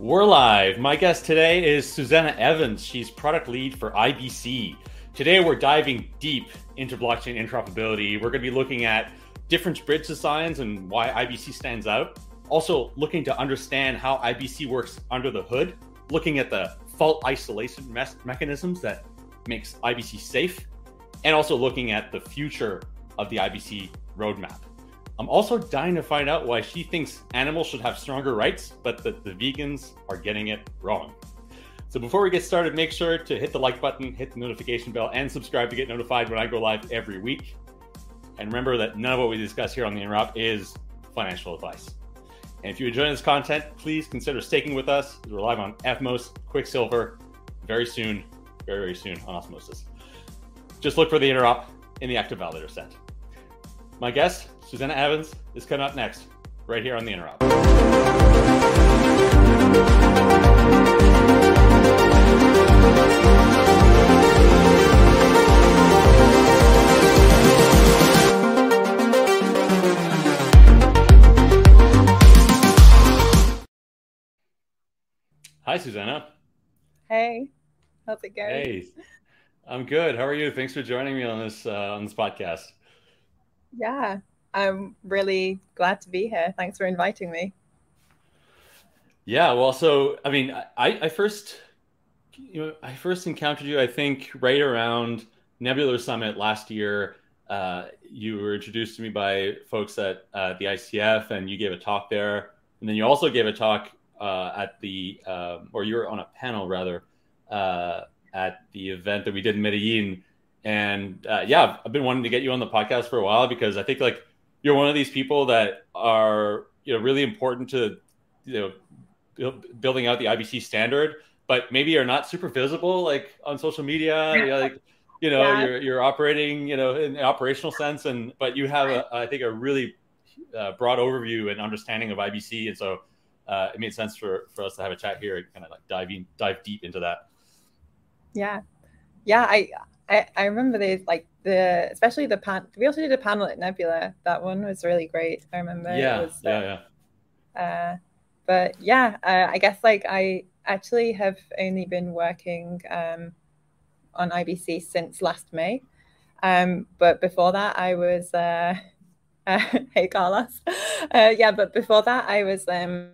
We're live. My guest today is Susannah Evans. She's product lead for IBC. Today, we're diving deep into blockchain interoperability. We're going to be looking at different bridge designs and why IBC stands out. Also, looking to understand how IBC works under the hood, looking at the fault isolation me- mechanisms that makes IBC safe, and also looking at the future of the IBC roadmap. I'm also dying to find out why she thinks animals should have stronger rights, but that the vegans are getting it wrong. So before we get started, make sure to hit the like button, hit the notification bell, and subscribe to get notified when I go live every week. And remember that none of what we discuss here on the Interop is financial advice. And if you enjoy this content, please consider staking with us. We're live on Athmos, Quicksilver, very soon, very, very soon on Osmosis. Just look for the Interop in the active validator set. My guest, Susannah Evans, is coming up next, right here on the Interop. Hi, Susannah. Hey, how's it going? Hey, I'm good. How are you? Thanks for joining me on this uh, on this podcast. Yeah, I'm really glad to be here. Thanks for inviting me. Yeah, well, so I mean, I, I first, you know, I first encountered you, I think, right around Nebular Summit last year. Uh, you were introduced to me by folks at uh, the ICF, and you gave a talk there. And then you also gave a talk uh, at the, um, or you were on a panel rather, uh, at the event that we did in Medellin. And uh, yeah, I've been wanting to get you on the podcast for a while because I think like you're one of these people that are you know really important to you know building out the IBC standard, but maybe are not super visible like on social media. Yeah. like you know yeah. you're you're operating you know in an operational sense, and but you have a, I think a really uh, broad overview and understanding of IBC, and so uh, it made sense for for us to have a chat here and kind of like diving dive deep into that. Yeah, yeah, I I, I remember these like the especially the pan. We also did a panel at Nebula. That one was really great. I remember. Yeah, was, yeah, uh, yeah. Uh, but yeah, uh, I guess like I actually have only been working um, on IBC since last May. Um, but before that, I was. Uh, hey, Carlos. Uh, yeah, but before that, I was um,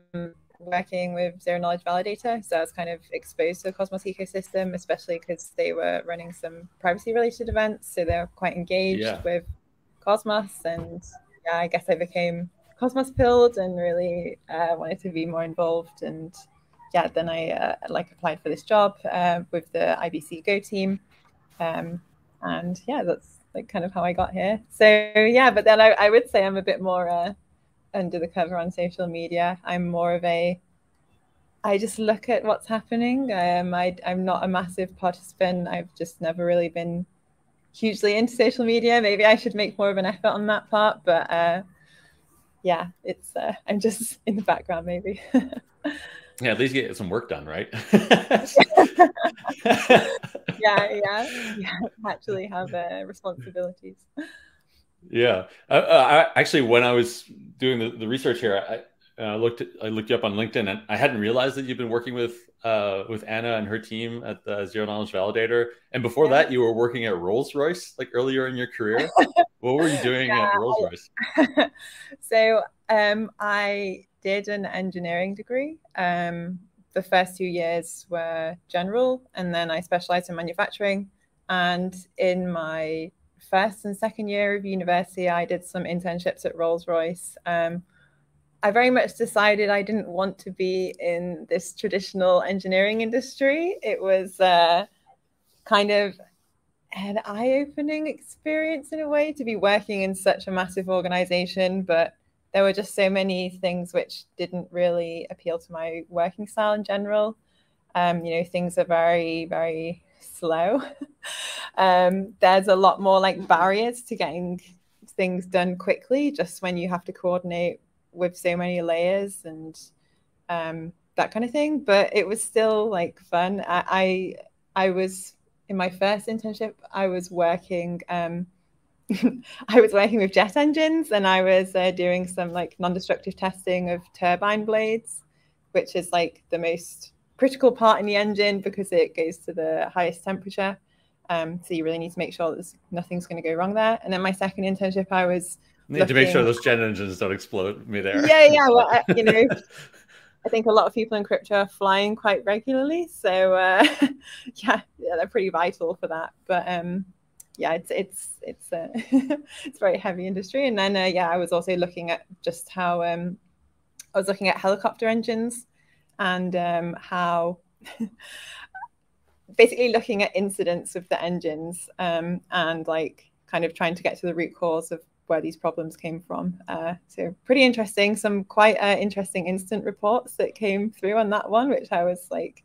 working with Zero Knowledge Validator. So I was kind of exposed to the Cosmos ecosystem, especially because they were running some privacy related events. So they were quite engaged yeah. with Cosmos. And yeah, I guess I became Cosmos pilled and really uh, wanted to be more involved. And yeah, then I uh, like applied for this job uh, with the IBC Go team. Um, and yeah, that's like kind of how I got here. So yeah, but then I, I would say I'm a bit more uh, under the cover on social media. I'm more of a I just look at what's happening. Um, I, I'm not a massive participant. I've just never really been hugely into social media. Maybe I should make more of an effort on that part. But uh, yeah, it's uh, I'm just in the background maybe. yeah, at least get some work done, right? yeah, yeah, yeah. Actually, have uh, responsibilities. Yeah, uh, uh, I, actually, when I was doing the, the research here, I uh, looked at, I looked you up on LinkedIn, and I hadn't realized that you've been working with uh, with Anna and her team at the Zero Knowledge Validator. And before yeah. that, you were working at Rolls Royce, like earlier in your career. what were you doing yeah. at Rolls Royce? so um, I did an engineering degree. Um, the first two years were general, and then I specialized in manufacturing. And in my first and second year of university, I did some internships at Rolls Royce. Um, I very much decided I didn't want to be in this traditional engineering industry. It was uh, kind of an eye opening experience in a way to be working in such a massive organization, but there were just so many things which didn't really appeal to my working style in general. Um, you know, things are very, very slow. um, there's a lot more like barriers to getting things done quickly, just when you have to coordinate with so many layers and um, that kind of thing. But it was still like fun. I I, I was in my first internship. I was working. Um, I was working with jet engines, and I was uh, doing some like non-destructive testing of turbine blades which is like the most critical part in the engine because it goes to the highest temperature. Um, so you really need to make sure that nothing's going to go wrong there. And then my second internship, I was need looking... to make sure those jet engines don't explode me there. Yeah, yeah. Well, I, you know, I think a lot of people in crypto are flying quite regularly, so uh, yeah, yeah, they're pretty vital for that. But um, yeah, it's it's it's uh, it's very heavy industry. And then uh, yeah, I was also looking at just how um, I was looking at helicopter engines and um, how basically looking at incidents of the engines um, and like kind of trying to get to the root cause of where these problems came from. Uh, so pretty interesting. Some quite uh, interesting incident reports that came through on that one, which I was like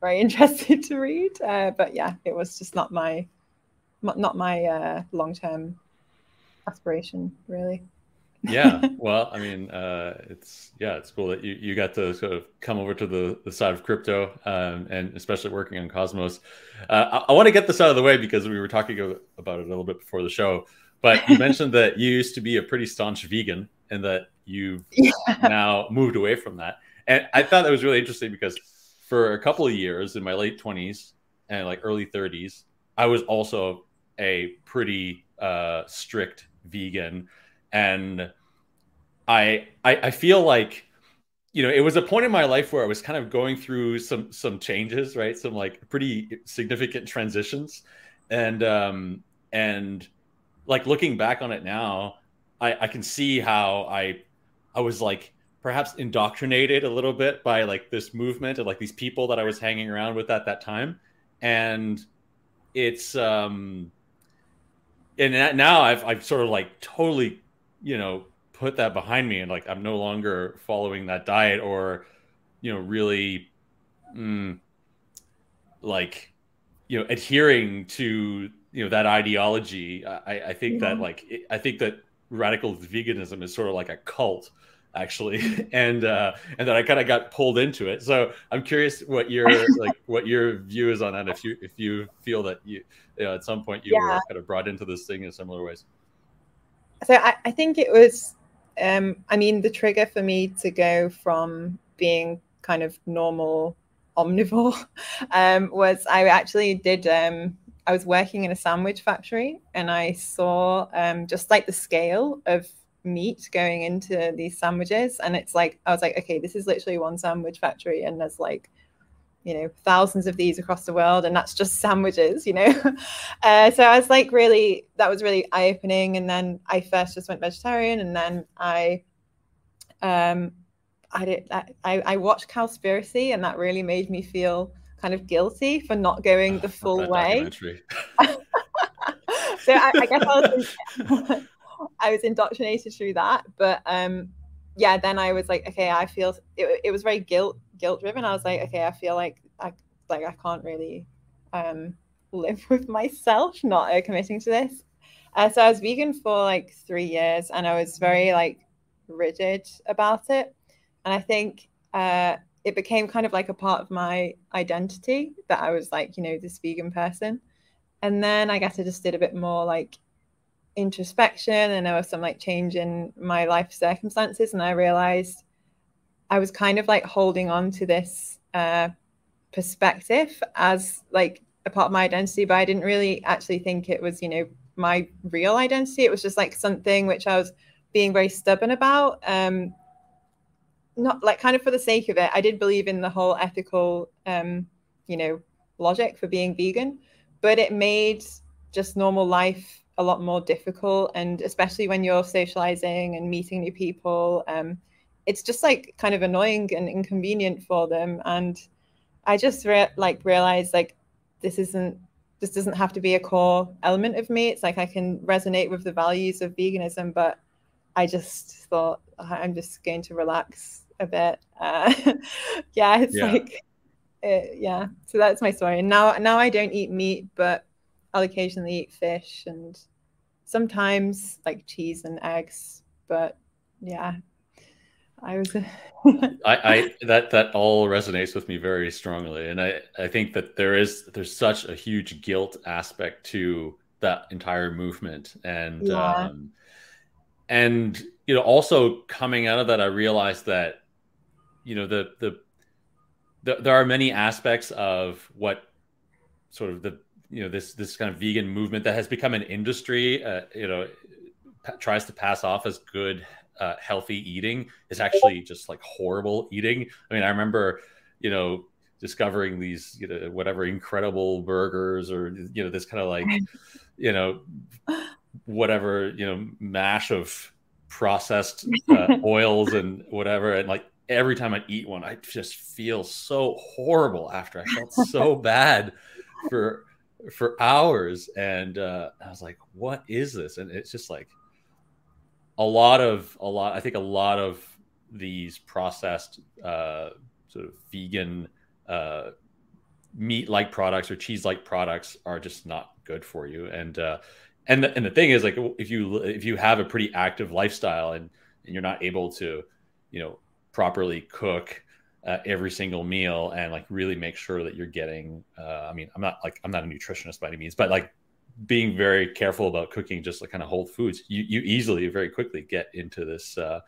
very interested to read. Uh, but yeah, it was just not my not my uh, long term aspiration, really. Yeah, well, I mean, uh, it's yeah, it's cool that you, you got to sort of come over to the, the side of crypto, um, and especially working on Cosmos. Uh, I, I want to get this out of the way because we were talking about it a little bit before the show. But you mentioned that you used to be a pretty staunch vegan and that you've yeah. now moved away from that. And I thought that was really interesting because for a couple of years in my late 20s and like early 30s, I was also a pretty uh, strict vegan. And I, I, I feel like you know, it was a point in my life where I was kind of going through some some changes, right? Some like pretty significant transitions, and um, and like looking back on it now, I, I can see how I I was like perhaps indoctrinated a little bit by like this movement and like these people that I was hanging around with at that time. And it's um and now I've I've sort of like totally, you know, put that behind me and like I'm no longer following that diet or you know really mm, like you know adhering to you know that ideology i, I think yeah. that like i think that radical veganism is sort of like a cult actually and uh and then i kind of got pulled into it so i'm curious what your like what your view is on that if you if you feel that you, you know at some point you yeah. were kind of brought into this thing in similar ways so I, I think it was um i mean the trigger for me to go from being kind of normal omnivore um was i actually did um I was working in a sandwich factory and I saw um, just like the scale of meat going into these sandwiches. And it's like, I was like, okay, this is literally one sandwich factory. And there's like, you know, thousands of these across the world. And that's just sandwiches, you know? uh, so I was like, really, that was really eye opening. And then I first just went vegetarian and then I, um, I did, I, I watched Cowspiracy and that really made me feel kind of guilty for not going the full way. so I, I, guess I was, in, I was indoctrinated through that, but um, yeah, then I was like, okay, I feel it, it was very guilt guilt driven. I was like, okay, I feel like I like I can't really um, live with myself not uh, committing to this. Uh, so I was vegan for like three years, and I was very like rigid about it. And I think uh, it became kind of like a part of my identity that I was like, you know, this vegan person. And then I guess I just did a bit more like introspection and there was some like change in my life circumstances. And I realized I was kind of like holding on to this uh, perspective as like a part of my identity, but I didn't really actually think it was, you know, my real identity. It was just like something which I was being very stubborn about. Um, not like kind of for the sake of it, I did believe in the whole ethical, um, you know, logic for being vegan, but it made just normal life a lot more difficult. And especially when you're socializing and meeting new people, um, it's just like kind of annoying and inconvenient for them. And I just re- like realized like this isn't this doesn't have to be a core element of me. It's like I can resonate with the values of veganism, but I just thought I'm just going to relax a bit. Uh, yeah, it's yeah. like, uh, yeah. So that's my story. And now, now I don't eat meat, but I'll occasionally eat fish and sometimes like cheese and eggs. But yeah, I was. I, I that that all resonates with me very strongly, and I I think that there is there's such a huge guilt aspect to that entire movement, and yeah. um, and you know also coming out of that, I realized that you know the, the the there are many aspects of what sort of the you know this this kind of vegan movement that has become an industry. Uh, you know, tries to pass off as good uh, healthy eating is actually just like horrible eating. I mean, I remember you know discovering these you know whatever incredible burgers or you know this kind of like you know whatever you know mash of processed uh, oils and whatever and like every time i eat one i just feel so horrible after. I felt so bad for for hours and uh, i was like what is this? And it's just like a lot of a lot i think a lot of these processed uh, sort of vegan uh, meat like products or cheese like products are just not good for you. And uh, and the, and the thing is like if you if you have a pretty active lifestyle and and you're not able to you know properly cook uh, every single meal and like really make sure that you're getting uh, i mean i'm not like i'm not a nutritionist by any means but like being very careful about cooking just like kind of whole foods you you easily very quickly get into this uh,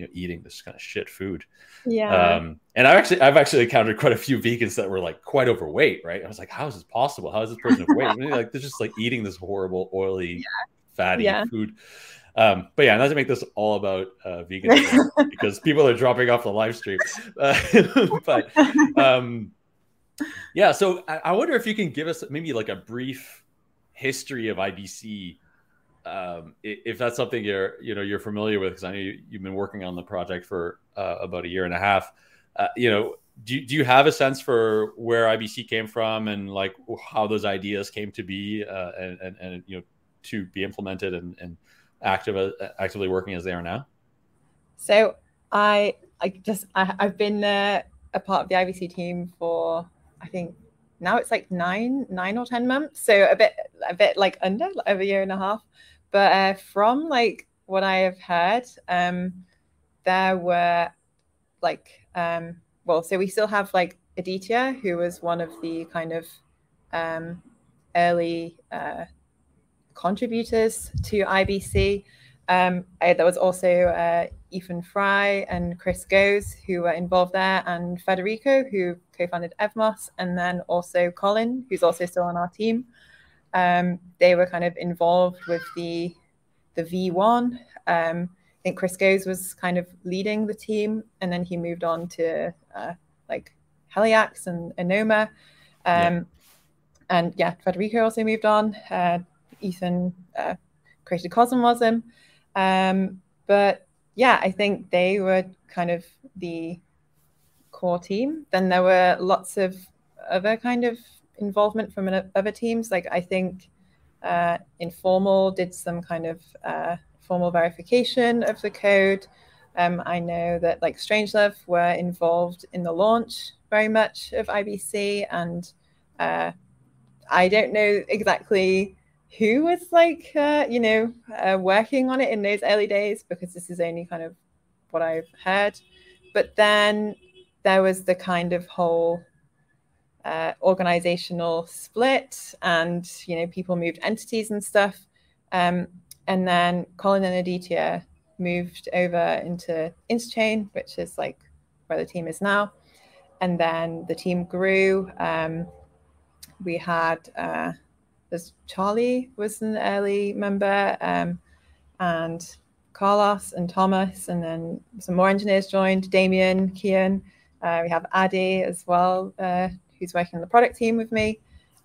you know eating this kind of shit food. Yeah. Um and i actually i've actually encountered quite a few vegans that were like quite overweight right? I was like how is this possible? How is this person overweight? Like they're just like eating this horrible oily yeah. fatty yeah. food. Um but yeah not to make this all about uh vegan because people are dropping off the live stream. Uh, but um yeah so I, I wonder if you can give us maybe like a brief history of ibc um, if that's something you're you know you're familiar with because I know you, have been working on the project for uh, about a year and a half. Uh, you know, do do you have a sense for where IBC came from and like how those ideas came to be uh, and, and, and you know to be implemented and, and active uh, actively working as they are now? So I I just I, I've been a part of the IBC team for I think now it's like nine nine or ten months so a bit a bit like under like a year and a half but uh, from like what I have heard, um, there were like um, well, so we still have like Aditya, who was one of the kind of um, early uh, contributors to IBC. Um, I, there was also uh, Ethan Frey and Chris Goes who were involved there, and Federico, who co-founded Evmos, and then also Colin, who's also still on our team um, they were kind of involved with the the V1. Um, I think Chris Goes was kind of leading the team, and then he moved on to uh, like Heliax and Anoma. Um, yeah. And yeah, Federico also moved on. Uh, Ethan uh, created CosmWasm. Um, but yeah, I think they were kind of the core team. Then there were lots of other kind of involvement from other teams. Like I think uh, Informal did some kind of uh, formal verification of the code. Um, I know that like Strangelove were involved in the launch very much of IBC, and uh, I don't know exactly who was like uh, you know uh, working on it in those early days because this is only kind of what I've heard. But then there was the kind of whole uh, organizational split and you know people moved entities and stuff. Um, and then colin and aditya moved over into interchain which is like where the team is now. And then the team grew. Um, we had uh, there's charlie was an early member um, and carlos and thomas and then some more engineers joined damien kian uh, we have Adi as well, uh, who's working on the product team with me.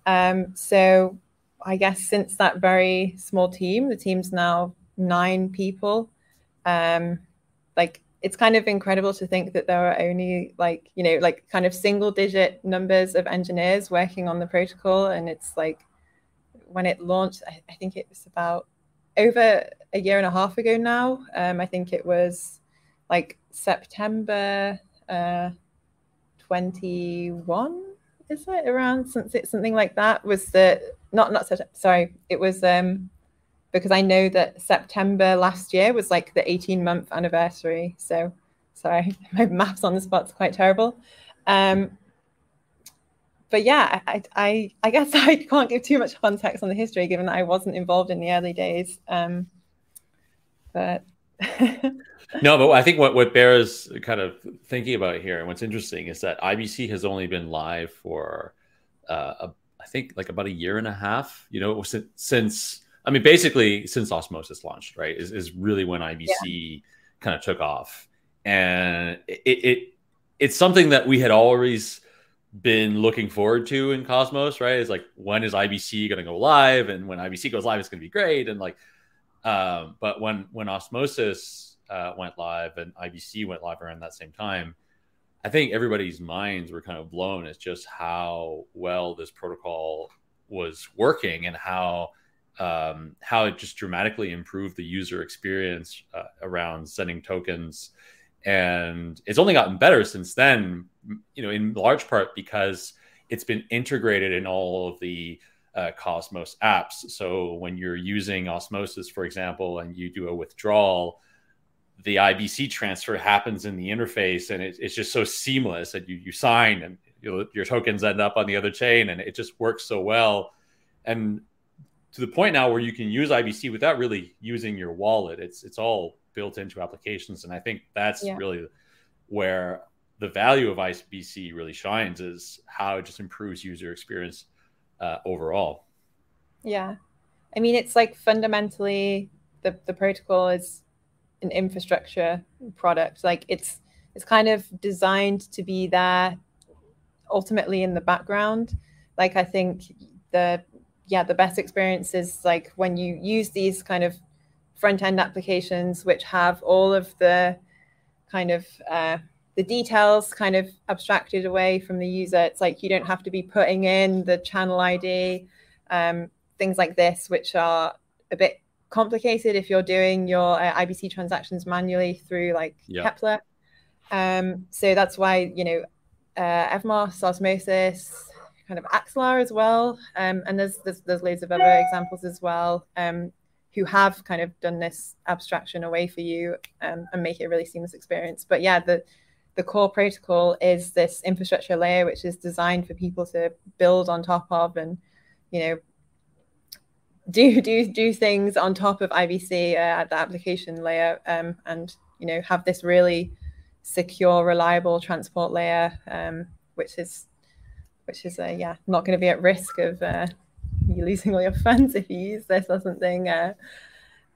Um, so I guess since that very small team, the team's now nine people. Um, like it's kind of incredible to think that there are only like you know like kind of single digit numbers of engineers working on the protocol, and it's like when it launched, I, I think it was about over a year and a half ago now. Um, I think it was like September uh, 21 is it around something like that? Was the not not sorry, it was um because I know that September last year was like the 18 month anniversary. So sorry, my maths on the spot's quite terrible. Um, but yeah, I, I, I guess I can't give too much context on the history given that I wasn't involved in the early days. Um, but no, but I think what what Bear is kind of thinking about here, and what's interesting is that IBC has only been live for, uh, a, I think, like about a year and a half. You know, since, since I mean, basically since Osmosis launched, right, is, is really when IBC yeah. kind of took off, and it, it it's something that we had always been looking forward to in Cosmos, right? Is like when is IBC going to go live, and when IBC goes live, it's going to be great, and like, um, but when when Osmosis uh, went live and IBC went live around that same time, I think everybody's minds were kind of blown as just how well this protocol was working and how um, how it just dramatically improved the user experience uh, around sending tokens and it's only gotten better since then you know in large part because it's been integrated in all of the uh, cosmos apps. So when you're using osmosis for example and you do a withdrawal the ibc transfer happens in the interface and it, it's just so seamless that you, you sign and your tokens end up on the other chain and it just works so well. And to the point now where you can use ibc without really using your wallet. It's it's all built into applications. And I think that's yeah. really where the value of IBC really shines is how it just improves user experience uh, overall. Yeah. I mean, it's like fundamentally the, the protocol is an infrastructure product. Like it's, it's kind of designed to be there ultimately in the background. Like I think the, yeah, the best experience is like when you use these kind of front end applications which have all of the kind of uh, the details kind of abstracted away from the user. It's like you don't have to be putting in the channel ID, um, things like this, which are a bit complicated if you're doing your uh, IBC transactions manually through like yeah. Keplr. Um, so that's why you know uh, Evmos, Osmosis, kind of Axelar as well, um, and there's, there's there's loads of other examples as well. Um, who have kind of done this abstraction away for you um, and make it a really seamless experience. But yeah, the the core protocol is this infrastructure layer which is designed for people to build on top of and you know do do do things on top of IBC uh, at the application layer um, and you know have this really secure, reliable transport layer, um, which is which is uh, yeah not going to be at risk of uh, you losing all your funds if you use this or something. Uh,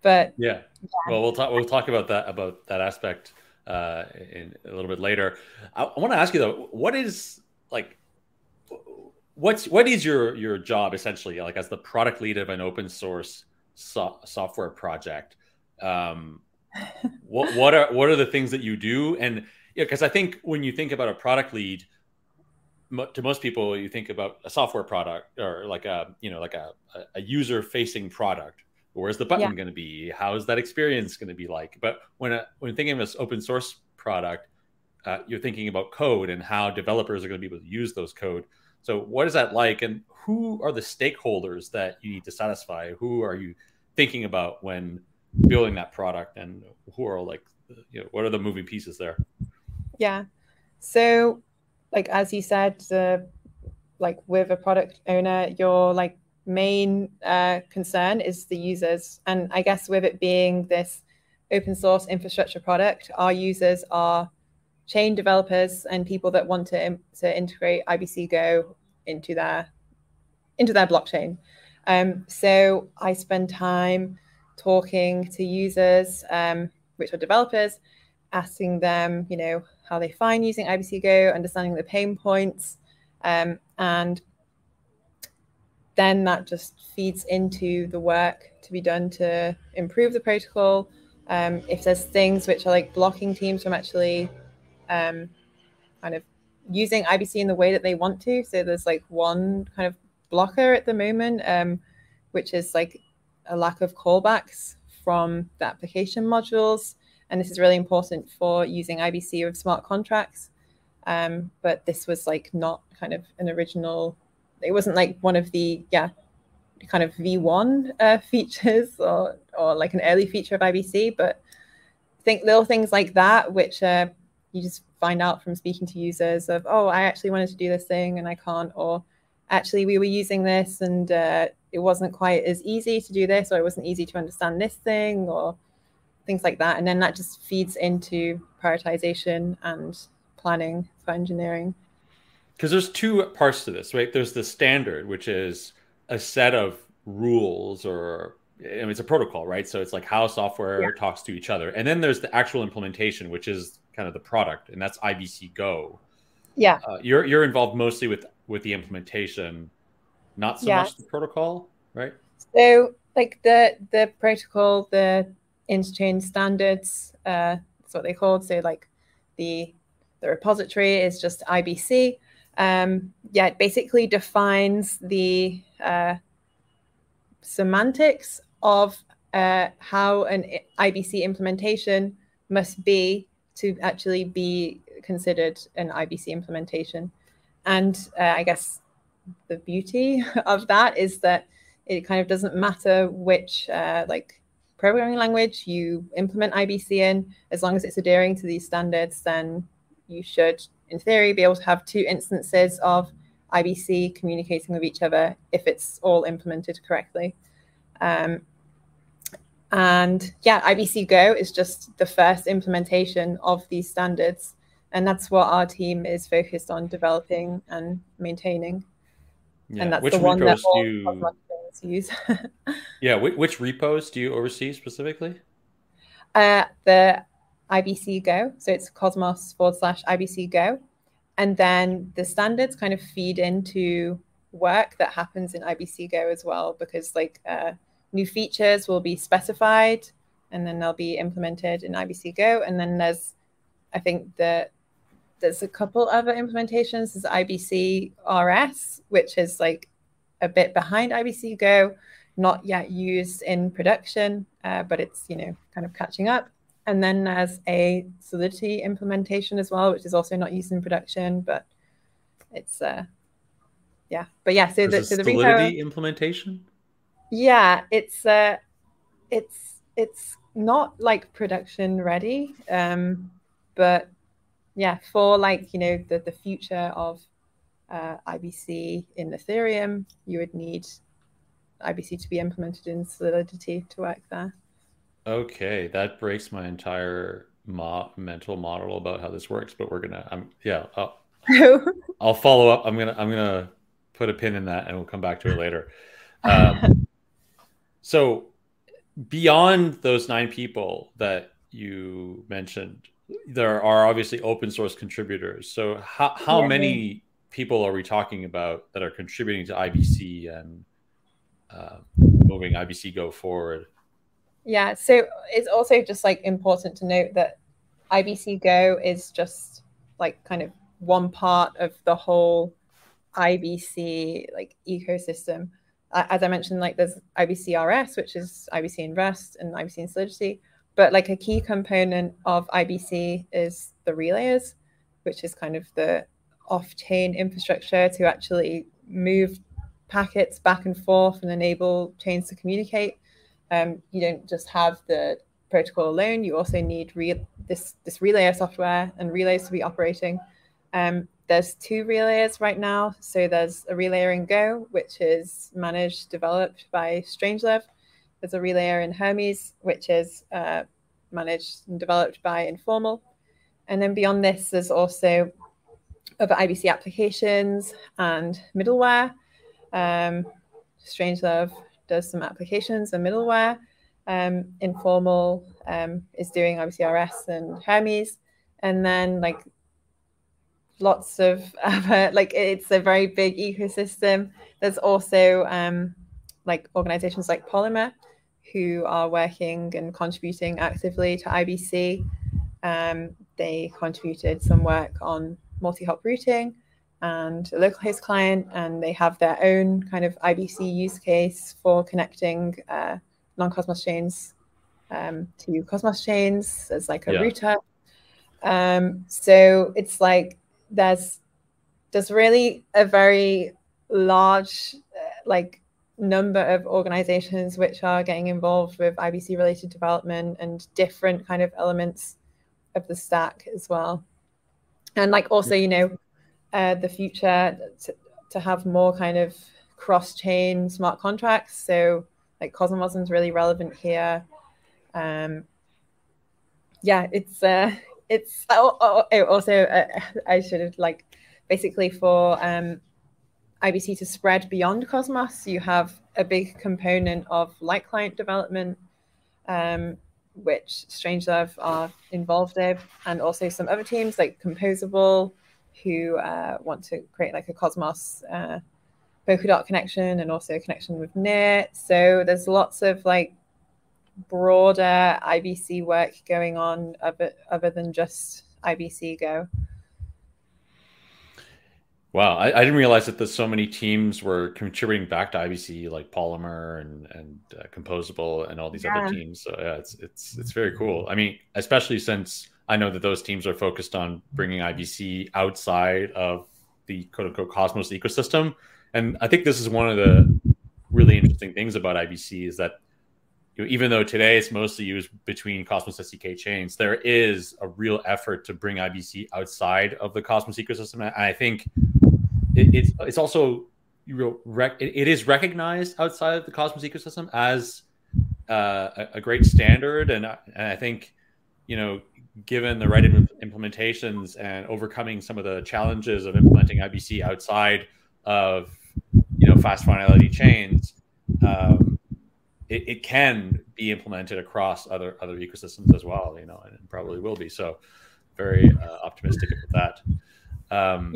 but yeah. yeah. well, we'll talk. We'll talk about that about that aspect uh, in a little bit later. I, I want to ask you though, what is like, what's what is your your job essentially like as the product lead of an open source so- software project? Um, what what are what are the things that you do? And yeah, because I think when you think about a product lead, to most people you think about a software product or like a you know like a, a user facing product. Where's the button yeah. going to be? How is that experience going to be like? But when a, when thinking of this open source product uh, you're thinking about code and how developers are going to be able to use those code. So what is that like and who are the stakeholders that you need to satisfy? Who are you thinking about when building that product and who are like you know what are the moving pieces there? Yeah. So like as you said, like with a product owner, your like main uh, concern is the users, and I guess with it being this open source infrastructure product, our users are chain developers and people that want to to integrate IBC Go into their into their blockchain. Um, so I spend time talking to users, um, which are developers, asking them, you know, how they find using IBC Go, understanding the pain points, um, and then that just feeds into the work to be done to improve the protocol. Um, if there's things which are like blocking teams from actually um, kind of using IBC in the way that they want to, so there's like one kind of blocker at the moment, um, which is like a lack of callbacks from the application modules. And this is really important for using IBC with smart contracts. Um, but this was like not kind of an original, it wasn't like one of the, yeah, kind of V1 uh, features or, or like an early feature of IBC. But think little things like that, which uh, you just find out from speaking to users of, oh, I actually wanted to do this thing and I can't, or actually we were using this and uh, it wasn't quite as easy to do this, or it wasn't easy to understand this thing, or things like that. And then that just feeds into prioritization and planning for engineering. Because there's two parts to this, right? There's the standard, which is a set of rules or I mean, it's a protocol, right? So it's like how software yeah. talks to each other. And then there's the actual implementation, which is kind of the product, and that's IBC Go. Yeah. Uh, you're you're involved mostly with with the implementation, not so yeah. much the protocol, right? So like the the protocol, the interchain standards, uh, that's what they called. So like the the repository is just IBC. Um, yeah, it basically defines the uh, semantics of uh, how an IBC implementation must be to actually be considered an IBC implementation. And uh, I guess the beauty of that is that it kind of doesn't matter which uh, like programming language you implement IBC in, as long as it's adhering to these standards, then you should, in theory, be able to have two instances of IBC communicating with each other if it's all implemented correctly. Um, and yeah, IBC Go is just the first implementation of these standards. And that's what our team is focused on developing and maintaining. Yeah. And that's which the one that all you... use. yeah, which, which, repos do you oversee specifically? Uh, the IBC Go. So it's Cosmos forward slash IBC Go. And then the standards kind of feed into work that happens in IBC Go as well, because like uh, new features will be specified and then they'll be implemented in IBC Go. And then there's, I think that there's a couple other implementations. There's IBC RS, which is like a bit behind IBC Go, not yet used in production, uh, but it's, you know, kind of catching up. And then there's a Solidity implementation as well, which is also not used in production, but it's, uh, yeah. But yeah, so the, so the Solidity repo, implementation? yeah it's uh it's it's not like production ready um but yeah for like you know the the future of uh, ibc in ethereum you would need ibc to be implemented in solidity to work there okay that breaks my entire mo- mental model about how this works but we're gonna i'm yeah I'll, I'll follow up i'm gonna i'm gonna put a pin in that and we'll come back to it later um, so beyond those nine people that you mentioned, there are obviously open source contributors. So how, how yeah. many people are we talking about that are contributing to IBC and uh, moving IBC Go forward? Yeah, so it's also just like important to note that IBC Go is just like kind of one part of the whole IBC like ecosystem as I mentioned, like there's IBCRS, which is IBC in Rust and IBC in Solidity. But like a key component of IBC is the relayers, which is kind of the off-chain infrastructure to actually move packets back and forth and enable chains to communicate. Um, you don't just have the protocol alone; you also need re- this this relayer software and relays to be operating. Um, there's two relays right now. So there's a relayer in Go, which is managed, developed by Strangelove. There's a relayer in Hermes, which is uh, managed and developed by Informal. And then beyond this, there's also other IBC applications and middleware. Um, Strangelove does some applications and middleware. Um, Informal um, is doing IBCRS and Hermes. And then like lots of uh, like it's a very big ecosystem. There's also um, like organizations like Polymer who are working and contributing actively to IBC. Um, they contributed some work on multi-hop routing and a localhost client, and they have their own kind of IBC use case for connecting uh, non-Cosmos chains um, to Cosmos chains as like a yeah. router. Um, so it's like there's there's really a very large uh, like number of organizations which are getting involved with IBC related development and different kind of elements of the stack as well. And like also, you know, uh, the future to, to have more kind of cross chain smart contracts. So like Cosmos is really relevant here. Um, yeah, it's uh, it's oh, oh, oh also uh, I should have like basically for um, IBC to spread beyond Cosmos, you have a big component of light client development, um, which Strangelove are involved in, and also some other teams like Composable, who uh, want to create like a Cosmos uh, Polkadot connection and also a connection with NEAR. So there's lots of like broader IBC work going on other, other than just IBC Go. Wow, I, I, didn't realize that there's so many teams were contributing back to IBC, like Polymer and and uh, Composable and all these yeah. other teams. So yeah, it's it's it's very cool. I mean, especially since I know that those teams are focused on bringing IBC outside of the quote unquote Cosmos ecosystem, and I think this is one of the really interesting things about IBC is that you know, even though today it's mostly used between Cosmos SDK chains, there is a real effort to bring IBC outside of the Cosmos ecosystem. And I think it, it's it's also rec- it, it is recognized outside of the Cosmos ecosystem as uh, a, a, great standard, and, and I think you know given the right implementations and overcoming some of the challenges of implementing IBC outside of you know fast finality chains, um, it, it, can be implemented across other other ecosystems as well. You know, and probably will be. So, very uh, optimistic about that. Um,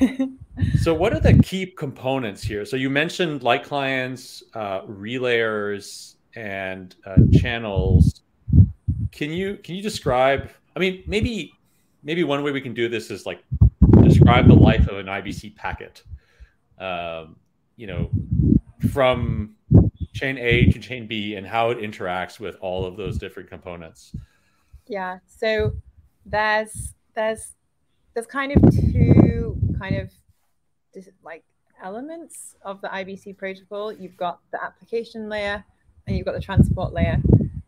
yeah. so, what are the key components here? So, you mentioned light clients, uh, relayers, and uh, channels. Can you can you describe? I mean, maybe maybe one way we can do this is like describe the life of an IBC packet. Um, you know, from chain A to chain B, and how it interacts with all of those different components. Yeah. So there's there's there's kind of two kind of like elements of the IBC protocol. You've got the application layer and you've got the transport layer.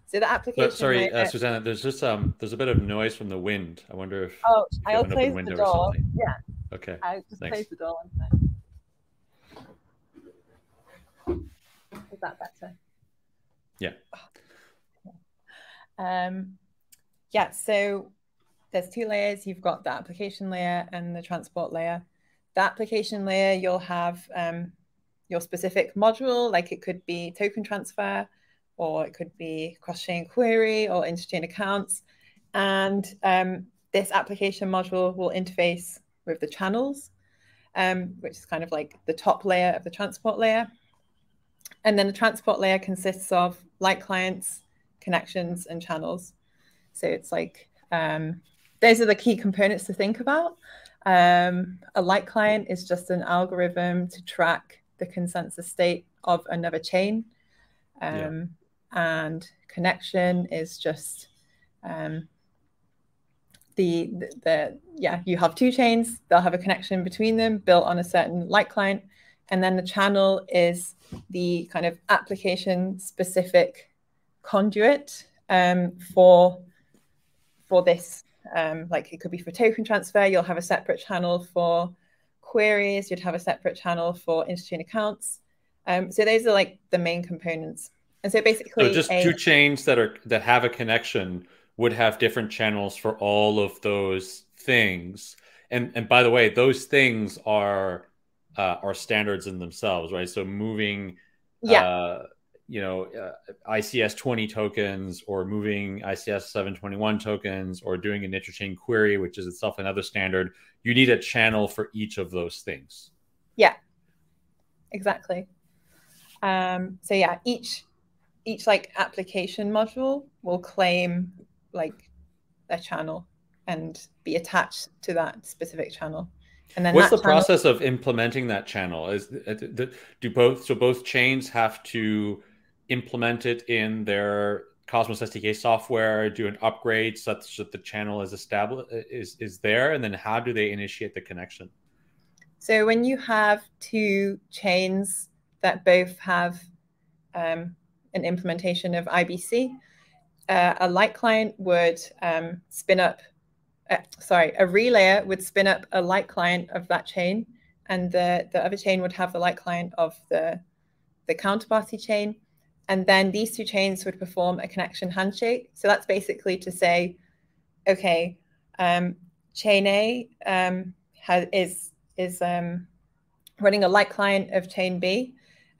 So the application. But sorry, layer, uh, Susannah. There's just um, there's a bit of noise from the wind. I wonder if. Oh, I'll close the door. Yeah. Okay. I'll just Thanks. close the door. Is that better? Yeah. Um, yeah. So there's two layers. You've got the application layer and the transport layer. The application layer, you'll have um, your specific module, like it could be token transfer, or it could be cross-chain query or interchain accounts. And um, this application module will interface with the channels, um, which is kind of like the top layer of the transport layer. And then the transport layer consists of light clients, connections, and channels. So it's like um, those are the key components to think about. Um, a light client is just an algorithm to track the consensus state of another chain. Um, yeah. And connection is just um, the, the, the, yeah, you have two chains, they'll have a connection between them built on a certain light client. And then the channel is the kind of application specific conduit um, for, for this um, like it could be for token transfer, you'll have a separate channel for queries, you'd have a separate channel for interchain accounts. Um, so those are like the main components. And so basically, so just a, two chains that are that have a connection would have different channels for all of those things. And and by the way, those things are uh, are standards in themselves, right? So moving, yeah. Uh, you know uh, ICS 20 tokens or moving ICS 721 tokens or doing an interchain query, which is itself another standard, you need a channel for each of those things. Yeah, exactly. Um, so yeah, each each like application module will claim like a channel and be attached to that specific channel. And then what's the channel... process of implementing that channel? Is uh, do both so both chains have to implement it in their Cosmos SDK software, do an upgrade such that the channel is established is is there, and then how do they initiate the connection? So when you have two chains that both have um, an implementation of IBC, uh, a light client would um, spin up, uh, sorry, a relayer would spin up a light client of that chain, and the the other chain would have the light client of the the counterparty chain and then these two chains would perform a connection handshake. So that's basically to say, okay, um, chain A um, is is um, running a light client of chain B,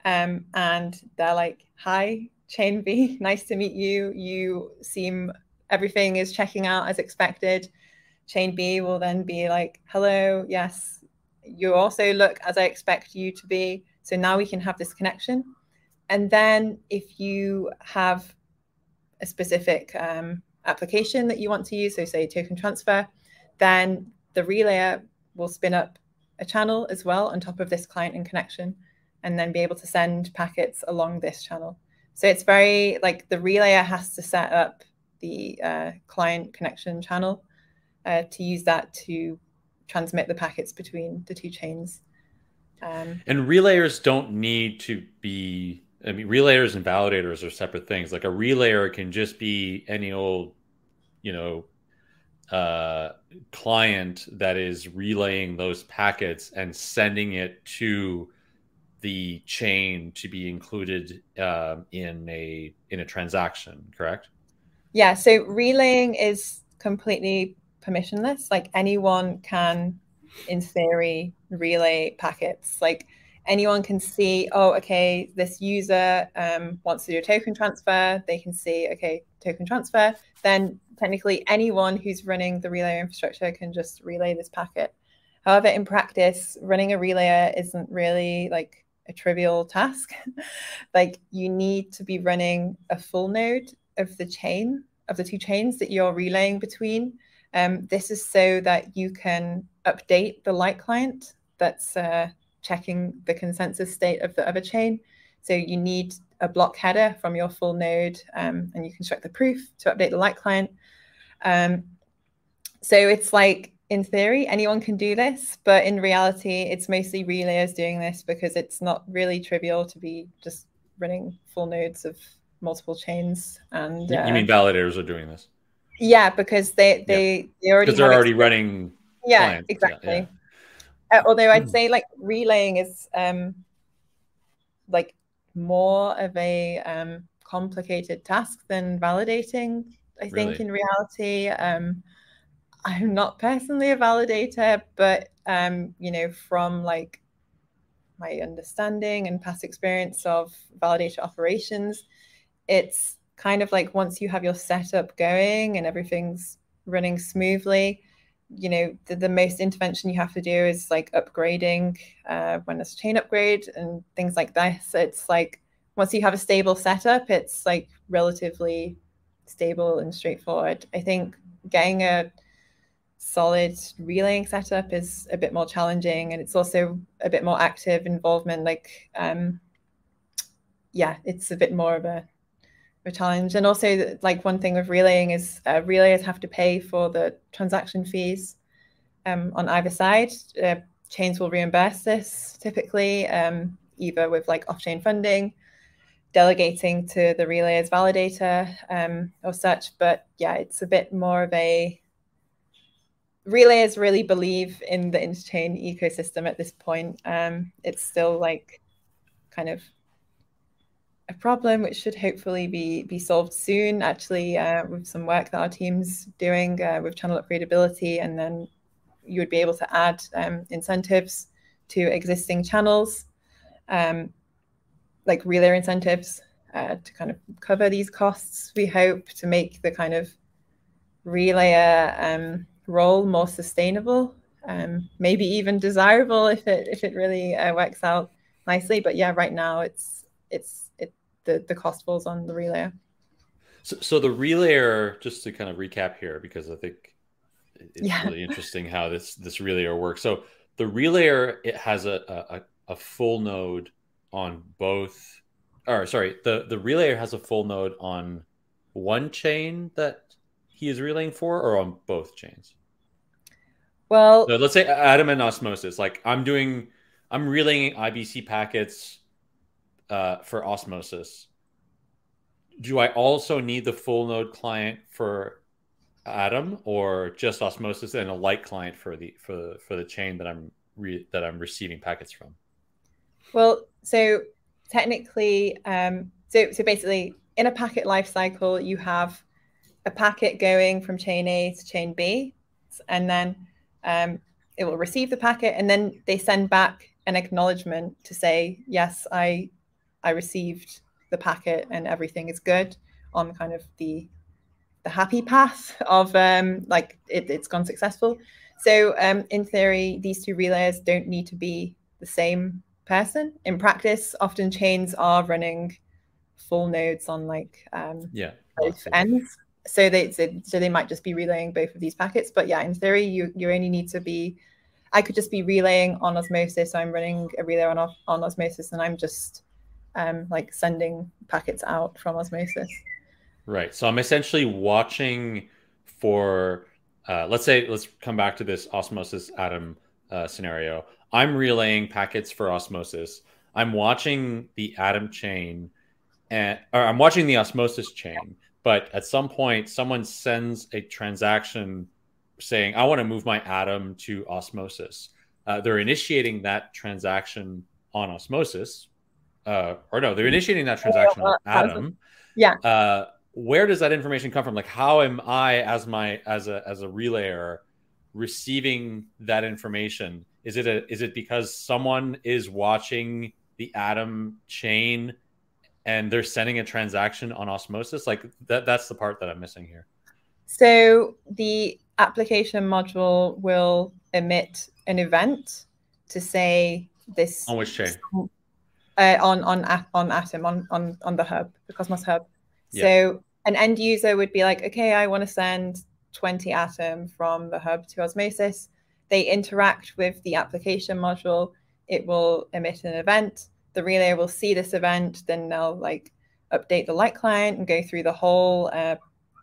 um, and they're like, "Hi, chain B, nice to meet you. You seem everything is checking out as expected." Chain B will then be like, "Hello, yes, you also look as I expect you to be." So now we can have this connection. And then if you have a specific um, application that you want to use, so say token transfer, then the relayer will spin up a channel as well on top of this client and connection, and then be able to send packets along this channel. So it's very like the relayer has to set up the uh, client connection channel uh, to use that to transmit the packets between the two chains. Um, and relayers don't need to be I mean, relayers and validators are separate things. Like a relayer can just be any old, you know, uh, client that is relaying those packets and sending it to the chain to be included uh, in a in a transaction. Correct? Yeah. So relaying is completely permissionless. Like anyone can, in theory, relay packets. Like anyone can see, oh, okay, this user um, wants to do a token transfer. They can see, okay, token transfer. Then technically anyone who's running the relay infrastructure can just relay this packet. However, in practice, running a relayer isn't really like a trivial task. like you need to be running a full node of the chain of the two chains that you're relaying between. Um, this is so that you can update the light client that's uh, checking the consensus state of the other chain. So you need a block header from your full node, um, and you construct the proof to update the light client. Um, so it's like, in theory, anyone can do this, but in reality, it's mostly relayers doing this because it's not really trivial to be just running full nodes of multiple chains. And uh, you mean validators are doing this? Yeah, because they they yeah. they already because they're already running. Yeah, clients. exactly. Yeah, yeah. Uh, although I'd hmm. say like relaying is um, like more of a um, complicated task than validating. I think in reality, um, I'm not personally a validator, but um, you know, from like my understanding and past experience of validator operations, it's kind of like once you have your setup going and everything's running smoothly, you know the, the most intervention you have to do is like upgrading uh, when there's a chain upgrade and things like this it's like once you have a stable setup it's like relatively stable and straightforward. I think getting a solid relaying setup is a bit more challenging and it's also a bit more active involvement like um yeah it's a bit more of a challenge. And also, like one thing with relaying is uh, relayers have to pay for the transaction fees um, on either side. Uh, chains will reimburse this typically, um, either with like off-chain funding, delegating to the relayers validator um, or such. But yeah, it's a bit more of a relayers really believe in the interchain ecosystem at this point. Um, it's still like kind of a problem which should hopefully be be solved soon actually uh, with some work that our team's doing uh, with channel upgradability and then you would be able to add um, incentives to existing channels um, like relay incentives uh, to kind of cover these costs. We hope to make the kind of relayer um, role more sustainable um, maybe even desirable if it if it really uh, works out nicely. But yeah right now it's it's the, the cost falls on the relayer. So, so the relayer, just to kind of recap here, because I think it's yeah. really interesting how this this relayer works. So the relayer it has a, a, a full node on both or sorry, the, the relayer has a full node on one chain that he is relaying for or on both chains? Well, so let's say Atom and Osmosis. Like I'm doing, I'm relaying IBC packets uh, for Osmosis, do I also need the full node client for Atom, or just Osmosis and a light client for the for for the chain that I'm re- that I'm receiving packets from? Well, so technically, um, So, so basically, in a packet lifecycle, you have a packet going from chain A to chain B, and then um, it will receive the packet, and then they send back an acknowledgement to say, yes, I I received the packet and everything is good on kind of the the happy path of um, like it, has gone successful. So um, in theory, these two relays don't need to be the same person. In practice, often chains are running full nodes on like um, yeah both ends. So they so, so they might just be relaying both of these packets. But yeah, in theory, you you only need to be. I could just be relaying on osmosis. So I'm running a relay on on osmosis, and I'm just like sending packets out from osmosis. Right. So I'm essentially watching for, uh, let's say, let's come back to this osmosis atom uh, scenario. I'm relaying packets for osmosis. I'm watching the atom chain, and or I'm watching the osmosis chain. But at some point, someone sends a transaction saying, "I want to move my atom to osmosis." Uh, they're initiating that transaction on osmosis, uh, or no, they're initiating that transaction on atom. Yeah. Uh, where does that information come from? Like, how am I, as my as a as a relayer, receiving that information? Is it a is it because someone is watching the atom chain and they're sending a transaction on osmosis? Like that that's the part that I'm missing here. So the application module will emit an event to say this on which chain? Uh, on on on Atom on on on the hub, the Cosmos hub. Yeah. So an end user would be like, okay, I want to send 20 Atom from the hub to Osmosis. They interact with the application module. It will emit an event. The relay will see this event. Then they'll like update the light client and go through the whole uh,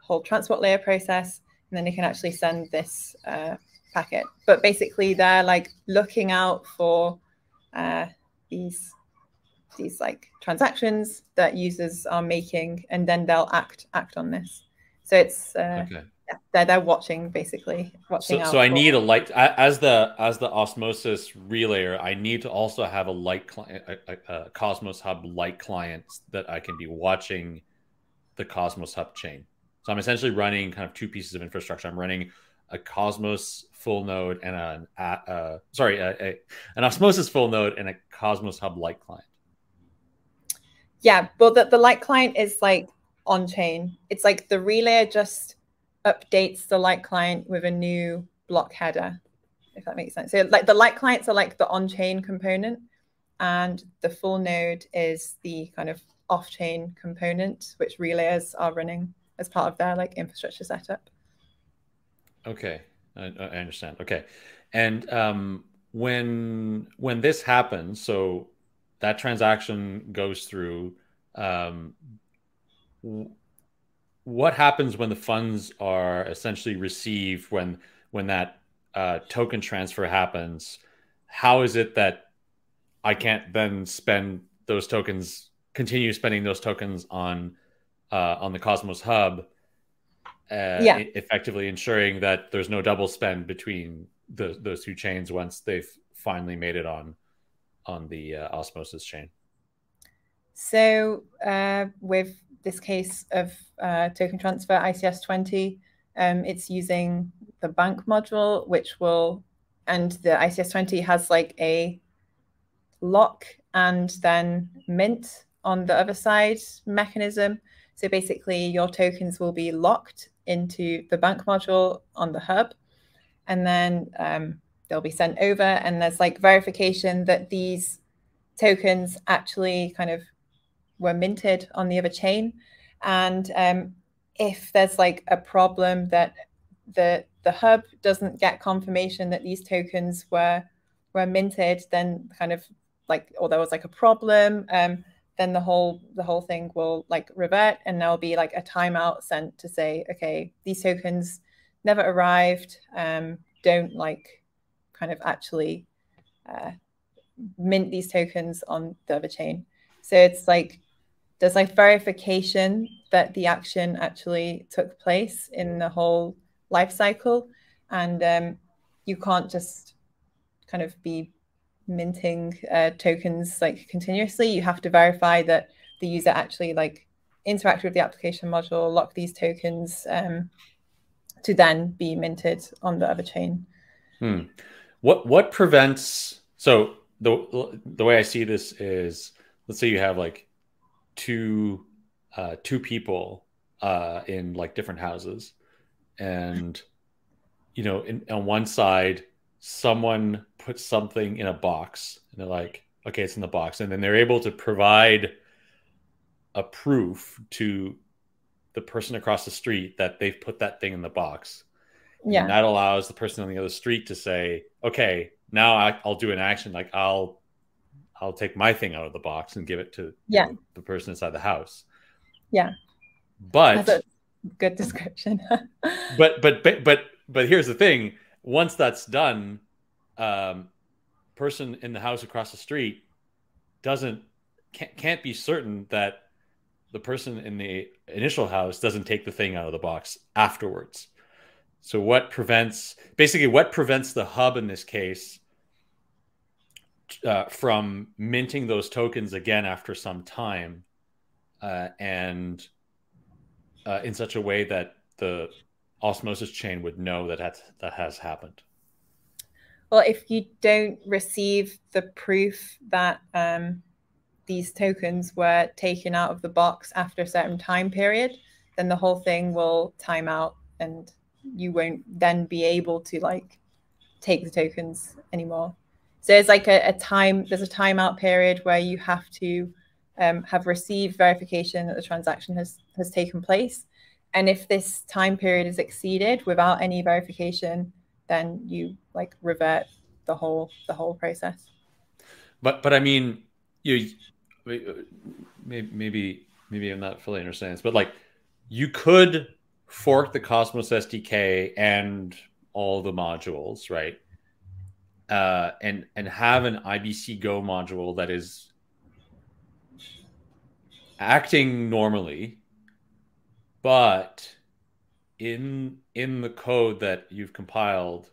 whole transport layer process. And then they can actually send this uh, packet. But basically, they're like looking out for uh, these these like transactions that users are making, and then they'll act act on this. So it's uh, okay. yeah, they're they're watching basically watching. So, so I need a light as the as the osmosis relayer. I need to also have a light client, a, a, a Cosmos Hub light client that I can be watching the Cosmos Hub chain. So I'm essentially running kind of two pieces of infrastructure. I'm running a Cosmos full node and an uh, sorry a, a, an Osmosis full node and a Cosmos Hub light client. Yeah, but the, the light client is like on chain. It's like the relay just updates the light client with a new block header, if that makes sense. So like the light clients are like the on-chain component and the full node is the kind of off-chain component, which relayers are running as part of their like infrastructure setup. Okay, I, I understand. Okay, and um, when when this happens, so that transaction goes through. Um, what happens when the funds are essentially received when when that uh, token transfer happens? How is it that I can't then spend those tokens, continue spending those tokens on uh, on the Cosmos Hub? Uh, yeah. effectively ensuring that there's no double spend between the, those two chains once they've finally made it on on the uh, osmosis chain? So uh, with this case of uh, token transfer ICS 20, um, it's using the bank module, which will, and the ICS 20 has like a lock and then mint on the other side mechanism. So basically, your tokens will be locked into the bank module on the hub. And then um, they'll be sent over and there's like verification that these tokens actually kind of were minted on the other chain. And um, if there's like a problem that the the hub doesn't get confirmation that these tokens were were minted then kind of like or there was like a problem um, then the whole the whole thing will like revert and there'll be like a timeout sent to say okay these tokens never arrived um, don't like kind of actually uh, mint these tokens on the other chain. So it's like there's like verification that the action actually took place in the whole life cycle, and um, you can't just kind of be minting uh, tokens like continuously. You have to verify that the user actually like interacted with the application module, lock these tokens um, to then be minted on the other chain. Hmm. What what prevents so the the way I see this is let's say you have like two uh, two people uh, in like different houses, and you know, in, on one side, someone puts something in a box, and they're like, okay, it's in the box, and then they're able to provide a proof to the person across the street that they've put that thing in the box. Yeah. And that allows the person on the other street to say, okay, now I, will do an action. Like I'll, I'll take my thing out of the box and give it to yeah. know, the person inside the house. Yeah. But That's a good description. but, but, but, but, but here's the thing. Once that's done, um, person in the house across the street doesn't, can't, can't be certain that the person in the initial house doesn't take the thing out of the box afterwards. So what prevents basically what prevents the hub in this case uh, from minting those tokens again after some time, uh, and uh, in such a way that the osmosis chain would know that that, that has happened. Well, if you don't receive the proof that um, these tokens were taken out of the box after a certain time period, then the whole thing will time out and you won't then be able to like take the tokens anymore. So there's like a, a time, there's a timeout period where you have to um, have received verification that the transaction has has taken place. And if this time period is exceeded without any verification, then you like revert the whole the whole process. But but I mean, you maybe maybe I'm not fully understanding this, but like you could fork the Cosmos SDK and all the modules, right? Uh, and and have an IBC Go module that is acting normally, but in in the code that you've compiled,